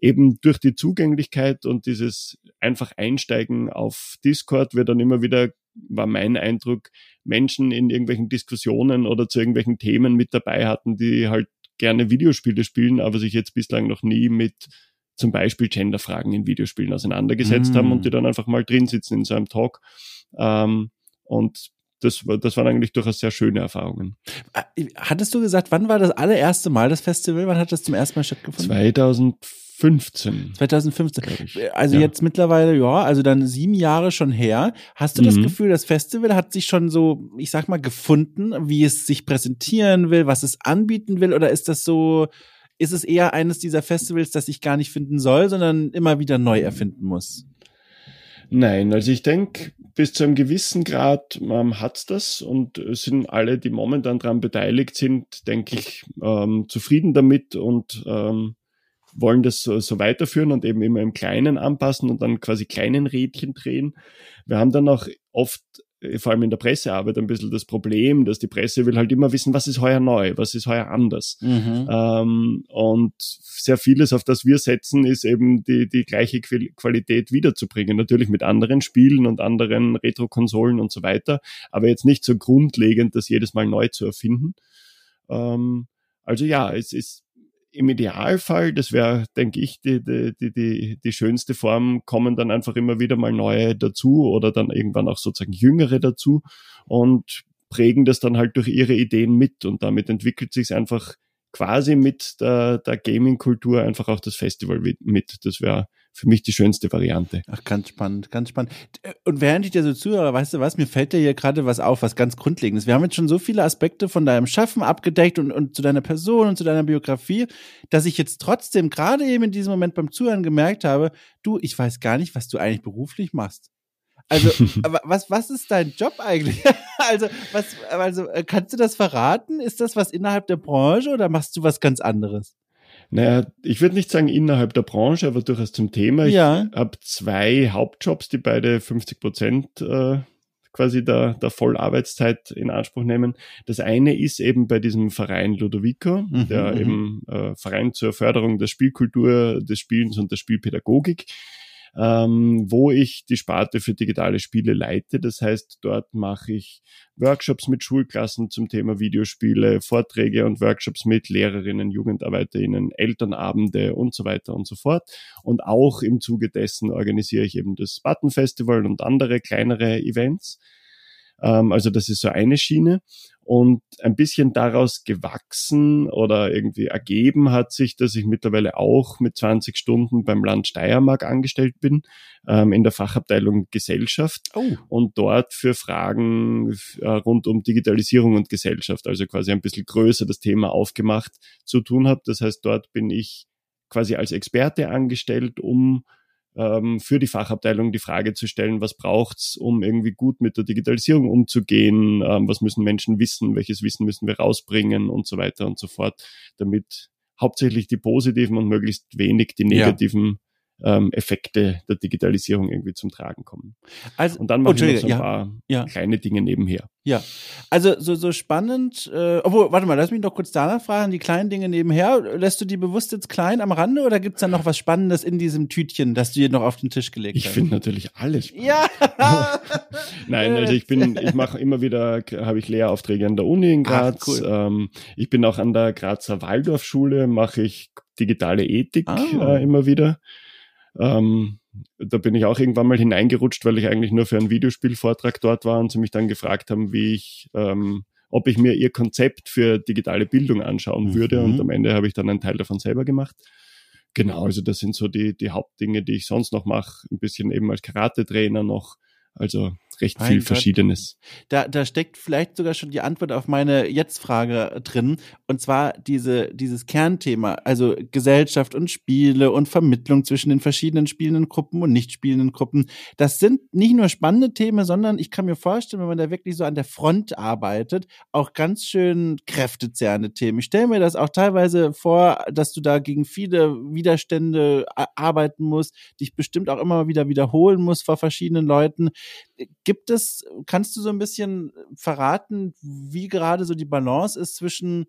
S2: eben durch die Zugänglichkeit und dieses einfach Einsteigen auf Discord wird dann immer wieder, war mein Eindruck, Menschen in irgendwelchen Diskussionen oder zu irgendwelchen Themen mit dabei hatten, die halt gerne Videospiele spielen, aber sich jetzt bislang noch nie mit zum Beispiel Genderfragen in Videospielen auseinandergesetzt mm. haben und die dann einfach mal drin sitzen in so einem Talk. Ähm, und das, das waren eigentlich durchaus sehr schöne Erfahrungen.
S1: Äh, hattest du gesagt, wann war das allererste Mal das Festival? Wann hat das zum ersten Mal stattgefunden?
S2: 2015.
S1: 2015. Also ja. jetzt mittlerweile, ja, also dann sieben Jahre schon her. Hast du mhm. das Gefühl, das Festival hat sich schon so, ich sag mal, gefunden, wie es sich präsentieren will, was es anbieten will? Oder ist das so, ist es eher eines dieser Festivals, das ich gar nicht finden soll, sondern immer wieder neu erfinden muss?
S2: Nein, also ich denke, bis zu einem gewissen Grad ähm, hat's das und sind alle, die momentan daran beteiligt sind, denke ich, ähm, zufrieden damit und ähm, wollen das so, so weiterführen und eben immer im Kleinen anpassen und dann quasi kleinen Rädchen drehen. Wir haben dann auch oft äh, vor allem in der Pressearbeit ein bisschen das Problem, dass die Presse will halt immer wissen, was ist heuer neu, was ist heuer anders. Mhm. Ähm, und sehr vieles, auf das wir setzen, ist eben die, die gleiche Qualität wiederzubringen. Natürlich mit anderen Spielen und anderen Retro-Konsolen und so weiter, aber jetzt nicht so grundlegend, das jedes Mal neu zu erfinden. Ähm, also ja, es ist im Idealfall, das wäre, denke ich, die, die, die, die, schönste Form, kommen dann einfach immer wieder mal neue dazu oder dann irgendwann auch sozusagen jüngere dazu und prägen das dann halt durch ihre Ideen mit und damit entwickelt sich einfach quasi mit der, der Gaming-Kultur einfach auch das Festival mit. Das wäre für mich die schönste Variante.
S1: Ach, ganz spannend, ganz spannend. Und während ich dir so zuhöre, weißt du was, mir fällt ja hier gerade was auf, was ganz Grundlegendes. Wir haben jetzt schon so viele Aspekte von deinem Schaffen abgedeckt und, und zu deiner Person und zu deiner Biografie, dass ich jetzt trotzdem gerade eben in diesem Moment beim Zuhören gemerkt habe, du, ich weiß gar nicht, was du eigentlich beruflich machst. Also, was, was ist dein Job eigentlich? also, was, also, äh, kannst du das verraten? Ist das was innerhalb der Branche oder machst du was ganz anderes?
S2: Naja, ich würde nicht sagen innerhalb der Branche, aber durchaus zum Thema. Ja. Ich habe zwei Hauptjobs, die beide 50 Prozent äh, quasi der, der Vollarbeitszeit in Anspruch nehmen. Das eine ist eben bei diesem Verein Ludovico, mhm, der mhm. eben äh, Verein zur Förderung der Spielkultur, des Spielens und der Spielpädagogik ähm, wo ich die Sparte für digitale Spiele leite. Das heißt, dort mache ich Workshops mit Schulklassen zum Thema Videospiele, Vorträge und Workshops mit Lehrerinnen, Jugendarbeiterinnen, Elternabende und so weiter und so fort. Und auch im Zuge dessen organisiere ich eben das Button Festival und andere kleinere Events. Ähm, also das ist so eine Schiene. Und ein bisschen daraus gewachsen oder irgendwie ergeben hat sich, dass ich mittlerweile auch mit 20 Stunden beim Land Steiermark angestellt bin, ähm, in der Fachabteilung Gesellschaft
S1: Oh.
S2: und dort für Fragen äh, rund um Digitalisierung und Gesellschaft, also quasi ein bisschen größer das Thema aufgemacht zu tun habe. Das heißt, dort bin ich quasi als Experte angestellt, um ähm, für die Fachabteilung die Frage zu stellen, was braucht's, um irgendwie gut mit der Digitalisierung umzugehen, ähm, was müssen Menschen wissen, welches Wissen müssen wir rausbringen? Und so weiter und so fort, damit hauptsächlich die positiven und möglichst wenig die negativen ähm, Effekte der Digitalisierung irgendwie zum Tragen kommen.
S1: Also,
S2: Und dann mache ich noch
S1: Entschuldige,
S2: so ein
S1: ja,
S2: paar
S1: ja.
S2: kleine Dinge nebenher.
S1: Ja, also so, so spannend, äh, obwohl, warte mal, lass mich noch kurz danach fragen, die kleinen Dinge nebenher, lässt du die bewusst jetzt klein am Rande oder gibt's da noch was Spannendes in diesem Tütchen, das du dir noch auf den Tisch gelegt
S2: Ich
S1: hast?
S2: finde natürlich alles spannend.
S1: Ja!
S2: Nein, also ich bin, ich mache immer wieder, habe ich Lehraufträge an der Uni in
S1: Ach,
S2: Graz.
S1: cool.
S2: ähm, ich bin auch an der Grazer Waldorfschule, mache ich digitale Ethik
S1: Ah.
S2: äh, immer wieder. Ähm, da bin ich auch irgendwann mal hineingerutscht, weil ich eigentlich nur für einen Videospielvortrag dort war und sie mich dann gefragt haben, wie ich, ähm, ob ich mir ihr Konzept für digitale Bildung anschauen
S1: Mhm.
S2: würde. Und am Ende habe ich dann einen Teil davon selber gemacht. Genau, also das sind so die, die Hauptdinge, die ich sonst noch mache. Ein bisschen eben als Karate-Trainer noch. Also recht
S1: Mein
S2: viel
S1: Gott.
S2: Verschiedenes.
S1: Da, da steckt vielleicht sogar schon die Antwort auf meine Jetzt-Frage drin. Und zwar diese, dieses Kernthema, also Gesellschaft und Spiele und Vermittlung zwischen den verschiedenen spielenden Gruppen und nicht spielenden Gruppen. Das sind nicht nur spannende Themen, sondern ich kann mir vorstellen, wenn man da wirklich so an der Front arbeitet, auch ganz schön kräftezehrende Themen. Ich stelle mir das auch teilweise vor, dass du da gegen viele Widerstände a- arbeiten musst, dich bestimmt auch immer wieder wiederholen musst vor verschiedenen Leuten. Gibt es, kannst du so ein bisschen verraten, wie gerade so die Balance ist zwischen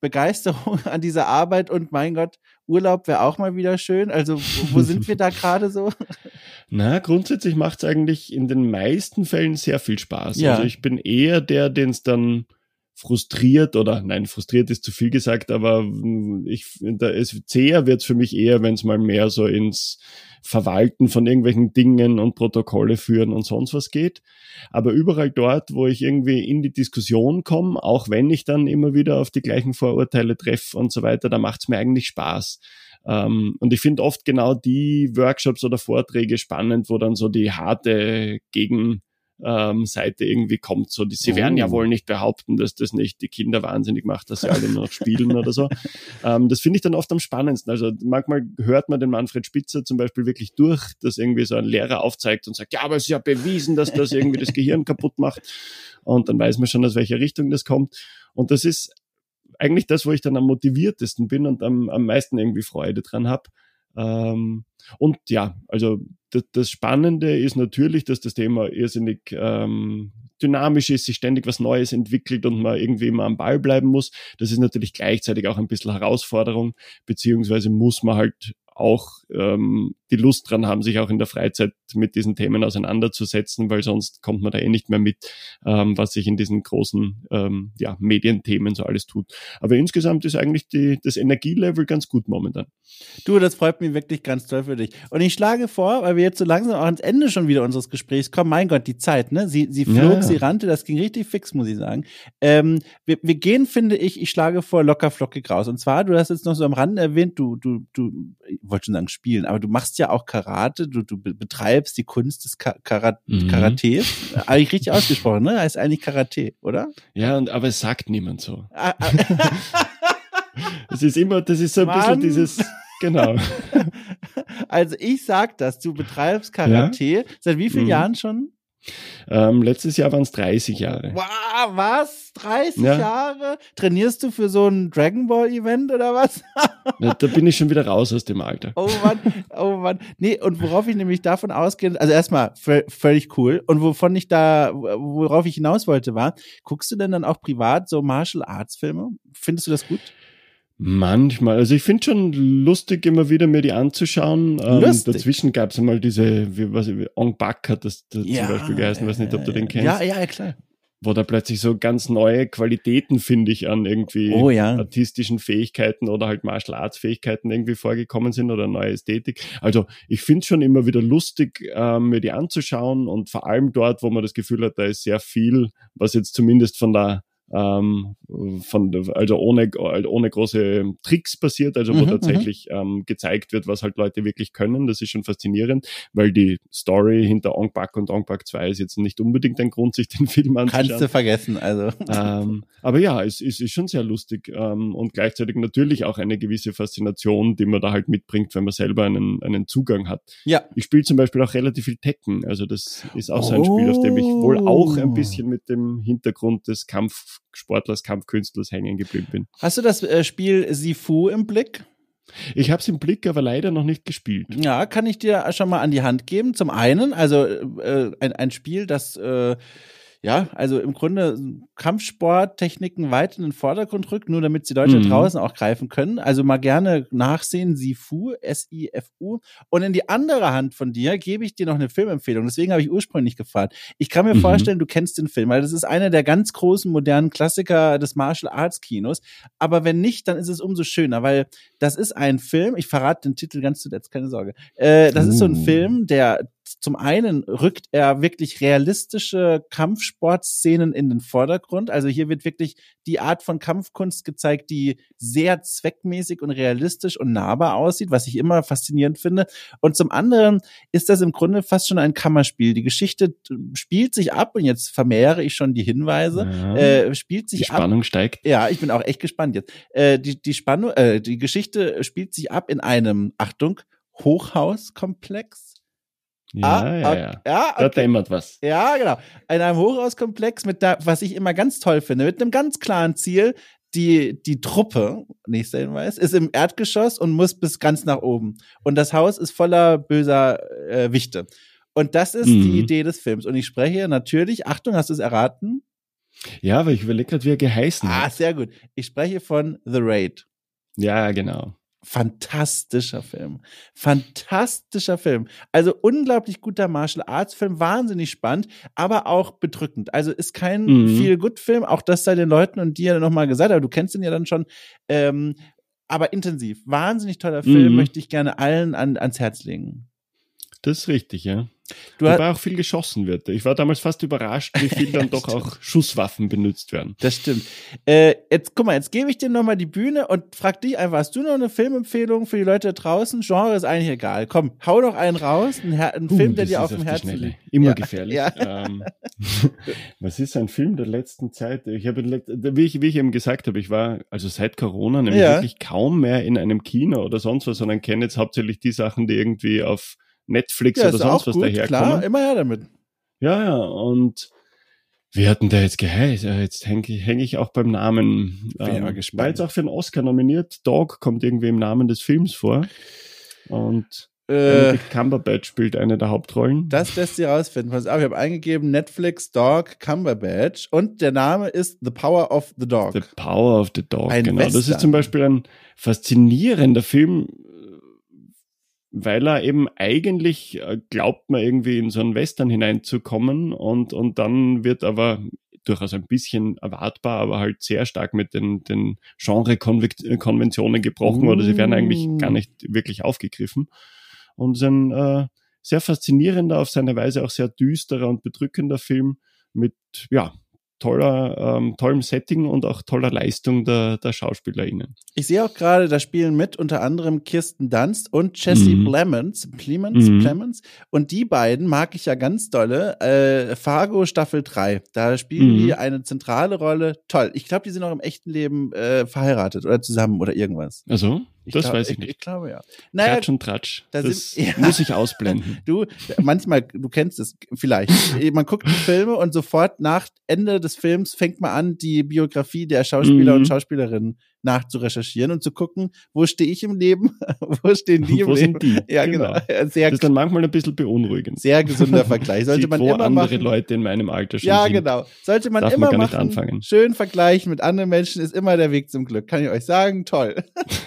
S1: Begeisterung an dieser Arbeit und mein Gott, Urlaub wäre auch mal wieder schön. Also wo, sind wir da gerade so?
S2: Na, grundsätzlich macht es eigentlich in den meisten Fällen sehr viel Spaß.
S1: Ja.
S2: Also ich bin eher der, den es dann frustriert oder nein, frustriert ist zu viel gesagt, aber ich da ist zäher wird es für mich eher, wenn es mal mehr so ins Verwalten von irgendwelchen Dingen und Protokolle führen und sonst was geht. Aber überall dort, wo ich irgendwie in die Diskussion komme, auch wenn ich dann immer wieder auf die gleichen Vorurteile treffe und so weiter, da macht es mir eigentlich Spaß. Ähm, und ich finde oft genau die Workshops oder Vorträge spannend, wo dann so die harte Gegen ähm, Seite irgendwie kommt. So, die, sie werden ja
S1: Oh.
S2: wohl nicht behaupten, dass das nicht die Kinder wahnsinnig macht, dass sie alle nur noch spielen oder so. Ähm, das finde ich dann oft am spannendsten. Also manchmal hört man den Manfred Spitzer zum Beispiel wirklich durch, dass irgendwie so ein Lehrer aufzeigt und sagt, ja, aber es ist ja bewiesen, dass das irgendwie das Gehirn kaputt macht. Und dann weiß man schon, aus welcher Richtung das kommt. Und das ist eigentlich das, wo ich dann am motiviertesten bin und am, am meisten irgendwie Freude dran habe. Ähm, und ja, also das, das Spannende ist natürlich, dass das Thema irrsinnig ähm, dynamisch ist, sich ständig was Neues entwickelt und man irgendwie immer am Ball bleiben muss. Das ist natürlich gleichzeitig auch ein bisschen Herausforderung, beziehungsweise muss man halt auch ähm, die Lust dran haben, sich auch in der Freizeit mit diesen Themen auseinanderzusetzen, weil sonst kommt man da eh nicht mehr mit, ähm, was sich in diesen großen ähm, ja, Medienthemen so alles tut. Aber insgesamt ist eigentlich die, das Energielevel ganz gut momentan.
S1: Du, das freut mich wirklich ganz toll für dich. Und ich schlage vor, weil wir jetzt so langsam auch ans Ende schon wieder unseres Gesprächs kommen, mein Gott, die Zeit, ne? Sie, sie flog,
S2: Ja.
S1: sie rannte, das ging richtig fix, muss ich sagen. Ähm, wir, wir gehen, finde ich, ich schlage vor locker flockig raus. Und zwar, du hast jetzt noch so am Rande erwähnt, du, du, du, ich wollte schon sagen spielen, aber du machst ja auch Karate, du, du be- betreibst die Kunst des Ka Karat
S2: Mhm.
S1: Karates. Eigentlich richtig ausgesprochen, ne? Heißt eigentlich Karate, oder?
S2: Ja, und, aber es sagt niemand so.
S1: Ah, ah,
S2: Es ist immer, das ist so ein
S1: Mann.
S2: bisschen dieses, genau.
S1: Also ich sag das, du betreibst Karate. Seit wie vielen
S2: Mhm.
S1: Jahren schon?
S2: Ähm, letztes Jahr waren es 30 Jahre.
S1: Wow, was? 30
S2: Ja.
S1: Jahre? Trainierst du für so ein Dragon Ball Event oder was?
S2: Ja, da bin ich schon wieder raus aus dem Alter.
S1: Oh Mann, oh Mann. Nee, und worauf ich nämlich davon ausgehe, also erstmal vö- völlig cool. Und wovon ich da, worauf ich hinaus wollte, war, guckst du denn dann auch privat so Martial Arts Filme? Findest du das gut?
S2: Manchmal, also ich finde schon lustig, immer wieder mir die anzuschauen. Ähm,
S1: Lustig?
S2: dazwischen gab es einmal diese, wie, was, Ong Bak hat das, das zum Beispiel geheißen, weiß nicht, ob du den kennst.
S1: Ja, ja, ja, klar.
S2: wo da plötzlich so ganz neue Qualitäten, finde ich, an irgendwie
S1: Oh ja.
S2: artistischen Fähigkeiten oder halt Martial Arts Fähigkeiten irgendwie vorgekommen sind oder neue Ästhetik. Also ich finde es schon immer wieder lustig, ähm, mir die anzuschauen und vor allem dort, wo man das Gefühl hat, da ist sehr viel, was jetzt zumindest von der ähm, von, also ohne, ohne große Tricks passiert, also wo
S1: Mhm,
S2: tatsächlich ähm, gezeigt wird, was halt Leute wirklich können. Das ist schon faszinierend, weil die Story hinter Ong Bak und Ong Bak 2 ist jetzt nicht unbedingt ein Grund, sich den Film anzuschauen.
S1: Kannst du vergessen, also.
S2: ähm, aber ja, es, es ist schon sehr lustig ähm, und gleichzeitig natürlich auch eine gewisse Faszination, die man da halt mitbringt, wenn man selber einen, einen Zugang hat.
S1: Ja.
S2: Ich spiele zum Beispiel auch relativ viel Tekken, also das ist auch so ein Spiel, auf dem ich wohl auch
S1: Oh.
S2: ein bisschen mit dem Hintergrund des Kampfsportlers, Kampfkünstlers hängen geblieben bin.
S1: Hast du das äh, Spiel Sifu im Blick?
S2: Ich habe es im Blick, aber leider noch nicht gespielt.
S1: Ja, kann ich dir schon mal an die Hand geben. Zum einen, also äh, ein, ein Spiel, das äh, ja, also im Grunde Kampfsporttechniken weit in den Vordergrund rückt, nur damit sie Leute
S2: Mhm.
S1: draußen auch greifen können. Also mal gerne nachsehen, Sifu, S-I-F-U. Und in die andere Hand von dir gebe ich dir noch eine Filmempfehlung. Deswegen habe ich ursprünglich gefragt. Ich kann mir
S2: Mhm.
S1: vorstellen, du kennst den Film, weil das ist einer der ganz großen modernen Klassiker des Martial Arts Kinos. Aber wenn nicht, dann ist es umso schöner, weil das ist ein Film, ich verrate den Titel ganz zuletzt, keine Sorge. Äh, das ist so ein
S2: Uh.
S1: Film, der zum einen rückt er wirklich realistische Kampfsportszenen in den Vordergrund. Also hier wird wirklich die Art von Kampfkunst gezeigt, die sehr zweckmäßig und realistisch und nahbar aussieht, was ich immer faszinierend finde. Und zum anderen ist das im Grunde fast schon ein Kammerspiel. Die Geschichte spielt sich ab, und jetzt vermehre ich schon die Hinweise,
S2: Ja.
S1: äh, spielt
S2: die
S1: sich ab
S2: Spannung steigt.
S1: ja, ich bin auch echt gespannt jetzt. Äh, die, die Spannung, äh, die Geschichte spielt sich ab in einem, Achtung, Hochhauskomplex.
S2: Ja,
S1: Ah,
S2: ja, ja.
S1: Ja,
S2: Da
S1: okay.
S2: dämmert was.
S1: ja, genau. In einem Hochhauskomplex mit da, was ich immer ganz toll finde, mit einem ganz klaren Ziel. Die, die Truppe, nächster Hinweis, ist im Erdgeschoss und muss bis ganz nach oben. Und das Haus ist voller böser äh, Wichte. Und das ist
S2: Mhm.
S1: die Idee des Films. Und ich spreche natürlich, Achtung, hast du es erraten?
S2: Ja, aber ich überlege gerade, wie er geheißen
S1: Ah,
S2: hat.
S1: sehr gut. Ich spreche von The Raid.
S2: Ja, genau.
S1: Fantastischer Film. Fantastischer Film. Also unglaublich guter Martial Arts Film, wahnsinnig spannend, aber auch bedrückend. Also ist kein
S2: Mhm.
S1: viel gut Film, auch das sei den Leuten und dir nochmal gesagt, aber du kennst ihn ja dann schon. Ähm, aber intensiv. Wahnsinnig toller Film,
S2: Mhm.
S1: möchte ich gerne allen an, ans Herz legen.
S2: Das ist richtig, ja.
S1: Du
S2: Wobei auch viel geschossen wird. Ich war damals fast überrascht, wie viel dann doch auch Schusswaffen benutzt werden.
S1: das stimmt. Äh, jetzt, guck mal, jetzt gebe ich dir nochmal die Bühne und frag dich einfach, hast du noch eine Filmempfehlung für die Leute da draußen? Genre ist eigentlich egal. Komm, hau doch einen raus, einen, Her- einen Film,
S2: Uh,
S1: der
S2: das
S1: dir auf dem Herzen liegt.
S2: Immer
S1: Ja.
S2: gefährlich.
S1: Ja.
S2: Ähm, was ist ein Film der letzten Zeit? Ich habe, wie ich, wie ich eben gesagt habe, ich war also seit Corona nämlich
S1: Ja.
S2: wirklich kaum mehr in einem Kino oder sonst was, sondern kenne jetzt hauptsächlich die Sachen, die irgendwie auf Netflix
S1: Ja,
S2: oder sonst was
S1: gut,
S2: daherkommen.
S1: klar, immer her damit.
S2: Ja, ja, und wie hat denn der jetzt geheißen? Ja, Jetzt hänge ich, häng ich auch beim Namen.
S1: Bin ja mal
S2: war
S1: gespannt.
S2: jetzt auch für einen Oscar nominiert. Dog kommt irgendwie im Namen des Films vor. Und
S1: Äh,
S2: Cumberbatch spielt eine der Hauptrollen.
S1: das lässt sich rausfinden. Pass auf, ich habe eingegeben Netflix Dog Cumberbatch und der Name ist The Power of the Dog.
S2: The Power of the Dog,
S1: Ein
S2: genau. Das
S1: Western.
S2: ist zum Beispiel ein faszinierender Film, weil er eben eigentlich äh, glaubt man irgendwie in so einen Western hineinzukommen und, und dann wird aber durchaus ein bisschen erwartbar, aber halt sehr stark mit den, den Genre-Konventionen gebrochen oder sie werden eigentlich
S1: Mm.
S2: gar nicht wirklich aufgegriffen. Und es ist ein äh, sehr faszinierender, auf seine Weise auch sehr düsterer und bedrückender Film mit, ja, toller, ähm, tollem Setting und auch toller Leistung der, der SchauspielerInnen.
S1: Ich sehe auch gerade, da spielen mit unter anderem Kirsten Dunst und Jesse
S2: Mhm.
S1: Plemons, Plemons,
S2: Mhm.
S1: Plemons. Und die beiden mag ich ja ganz dolle. Äh, Fargo Staffel 3. Da spielen
S2: Mhm.
S1: die eine zentrale Rolle. Toll. Ich glaube, die sind auch im echten Leben äh, verheiratet oder zusammen oder irgendwas.
S2: Also,
S1: Ich
S2: das
S1: glaub-
S2: weiß ich
S1: Ich,
S2: nicht.
S1: glaube ja. Naja,
S2: Tratsch und Tratsch.
S1: da
S2: das
S1: sind- ja.
S2: muss ich ausblenden.
S1: Du, manchmal, du kennst es vielleicht. man guckt die Filme und sofort nach Ende des Films fängt man an, die Biografie der Schauspieler
S2: Mhm.
S1: und Schauspielerinnen nachzurecherchieren und zu gucken, wo stehe ich im Leben, wo stehen die im
S2: Wo
S1: Leben.
S2: sind die?
S1: Ja, genau.
S2: Genau.
S1: Sehr,
S2: Das ist dann manchmal ein bisschen beunruhigend.
S1: sehr gesunder Vergleich. Sollte
S2: Sieht,
S1: man
S2: wo
S1: immer
S2: andere
S1: machen.
S2: Leute in meinem Alter schon
S1: Ja,
S2: sind.
S1: genau. Sollte man
S2: Darf man
S1: immer
S2: nicht
S1: machen.
S2: anfangen.
S1: Schön vergleichen mit anderen Menschen ist immer der Weg zum Glück. Kann ich euch sagen. Toll.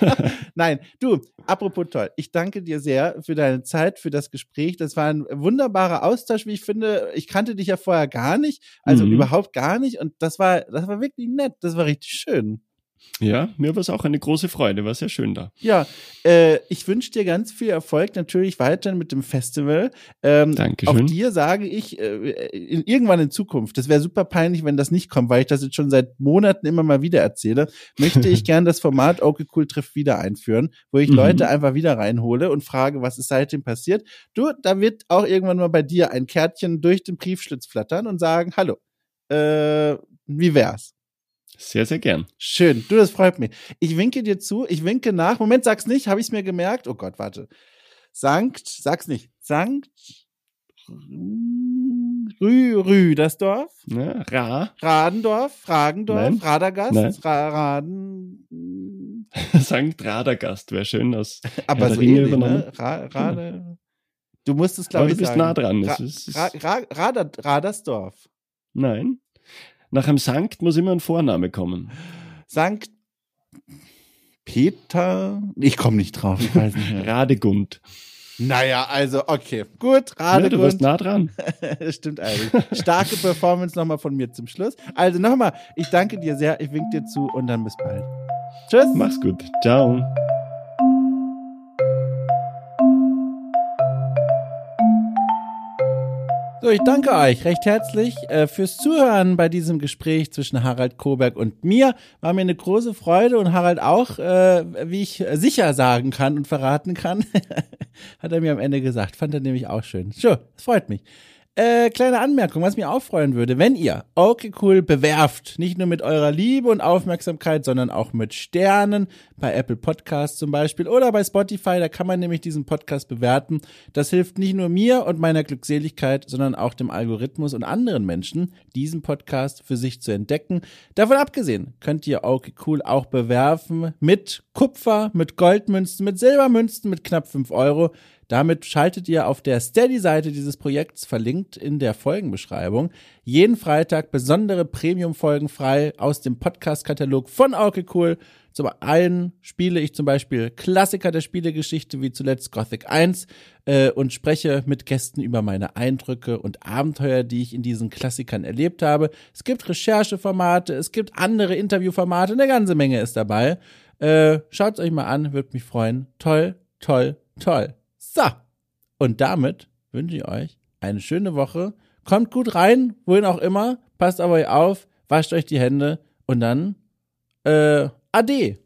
S1: Nein, du, apropos toll. Ich danke dir sehr für deine Zeit, für das Gespräch. Das war ein wunderbarer Austausch, wie ich finde. Ich kannte dich ja vorher gar nicht, also
S2: Mhm.
S1: überhaupt gar nicht. Und das war, das war wirklich nett. Das war richtig schön.
S2: Ja, mir war es auch eine große Freude, war sehr schön da.
S1: Ja, äh, ich wünsche dir ganz viel Erfolg natürlich weiterhin mit dem Festival. Ähm,
S2: Dankeschön.
S1: Auch dir sage ich, äh, in, irgendwann in Zukunft, das wäre super peinlich, wenn das nicht kommt, weil ich das jetzt schon seit Monaten immer mal wieder erzähle, möchte ich gern das Format Okay Cool trifft wieder einführen, wo ich
S2: Mhm.
S1: Leute einfach wieder reinhole und frage, was ist seitdem passiert. Du, da wird auch irgendwann mal bei dir ein Kärtchen durch den Briefschlitz flattern und sagen, hallo, äh, wie wär's?
S2: Sehr, sehr gern.
S1: Schön, du, das freut mich. Ich winke dir zu, ich winke nach. Moment, sag's nicht, habe ich's mir gemerkt? Oh Gott, warte. Sankt, sag's nicht. Sankt Rü, Rü, das Dorf?
S2: Ja, Ra,
S1: Radendorf, Fragendorf,
S2: Nein.
S1: Radagast,
S2: Nein.
S1: Ra Raden.
S2: Sankt Radagast wäre schön aus.
S1: Aber
S2: der
S1: so ähnlich, ne? Ra Rade. Du musst es,
S2: Aber
S1: glaube
S2: du
S1: ich,
S2: bist
S1: sagen.
S2: nah dran.
S1: Ra Ra Ra Rader Radersdorf.
S2: nein. Nach einem Sankt muss immer ein Vorname kommen.
S1: Sankt Peter. Ich komme nicht drauf, ich weiß nicht.
S2: Radegund.
S1: Naja, also, okay. Gut,
S2: Ja, du
S1: Radegund.
S2: warst nah dran.
S1: Stimmt eigentlich. Starke Performance nochmal von mir zum Schluss. Also nochmal, ich danke dir sehr, ich wink dir zu und dann bis bald. Tschüss.
S2: Mach's gut. Ciao.
S1: So, ich danke euch recht herzlich äh, fürs Zuhören bei diesem Gespräch zwischen Harald Koberg und mir. War mir eine große Freude und Harald auch, äh, wie ich sicher sagen kann und verraten kann, hat er mir am Ende gesagt. Fand er nämlich auch schön. So, das freut mich. Äh, kleine Anmerkung, was mir auch freuen würde, wenn ihr Okay Cool bewerft, nicht nur mit eurer Liebe und Aufmerksamkeit, sondern auch mit Sternen, bei Apple Podcasts zum Beispiel oder bei Spotify, da kann man nämlich diesen Podcast bewerten. Das hilft nicht nur mir und meiner Glückseligkeit, sondern auch dem Algorithmus und anderen Menschen, diesen Podcast für sich zu entdecken. Davon abgesehen könnt ihr Okay Cool auch bewerfen mit Kupfer, mit Goldmünzen, mit Silbermünzen, mit knapp 5 Euro. Damit schaltet ihr auf der Steady-Seite dieses Projekts, verlinkt in der Folgenbeschreibung, jeden Freitag besondere Premium-Folgen frei aus dem Podcast-Katalog von Auke Cool. Zum einen spiele ich zum Beispiel Klassiker der Spielegeschichte, wie zuletzt Gothic 1, äh, und spreche mit Gästen über meine Eindrücke und Abenteuer, die ich in diesen Klassikern erlebt habe. Es gibt Rechercheformate, es gibt andere Interviewformate, eine ganze Menge ist dabei. Äh, schaut's euch mal an, würde mich freuen. Toll, toll, toll. So, und damit wünsche ich euch eine schöne Woche. Kommt gut rein, wohin auch immer. Passt auf euch auf, wascht euch die Hände und dann äh, Ade.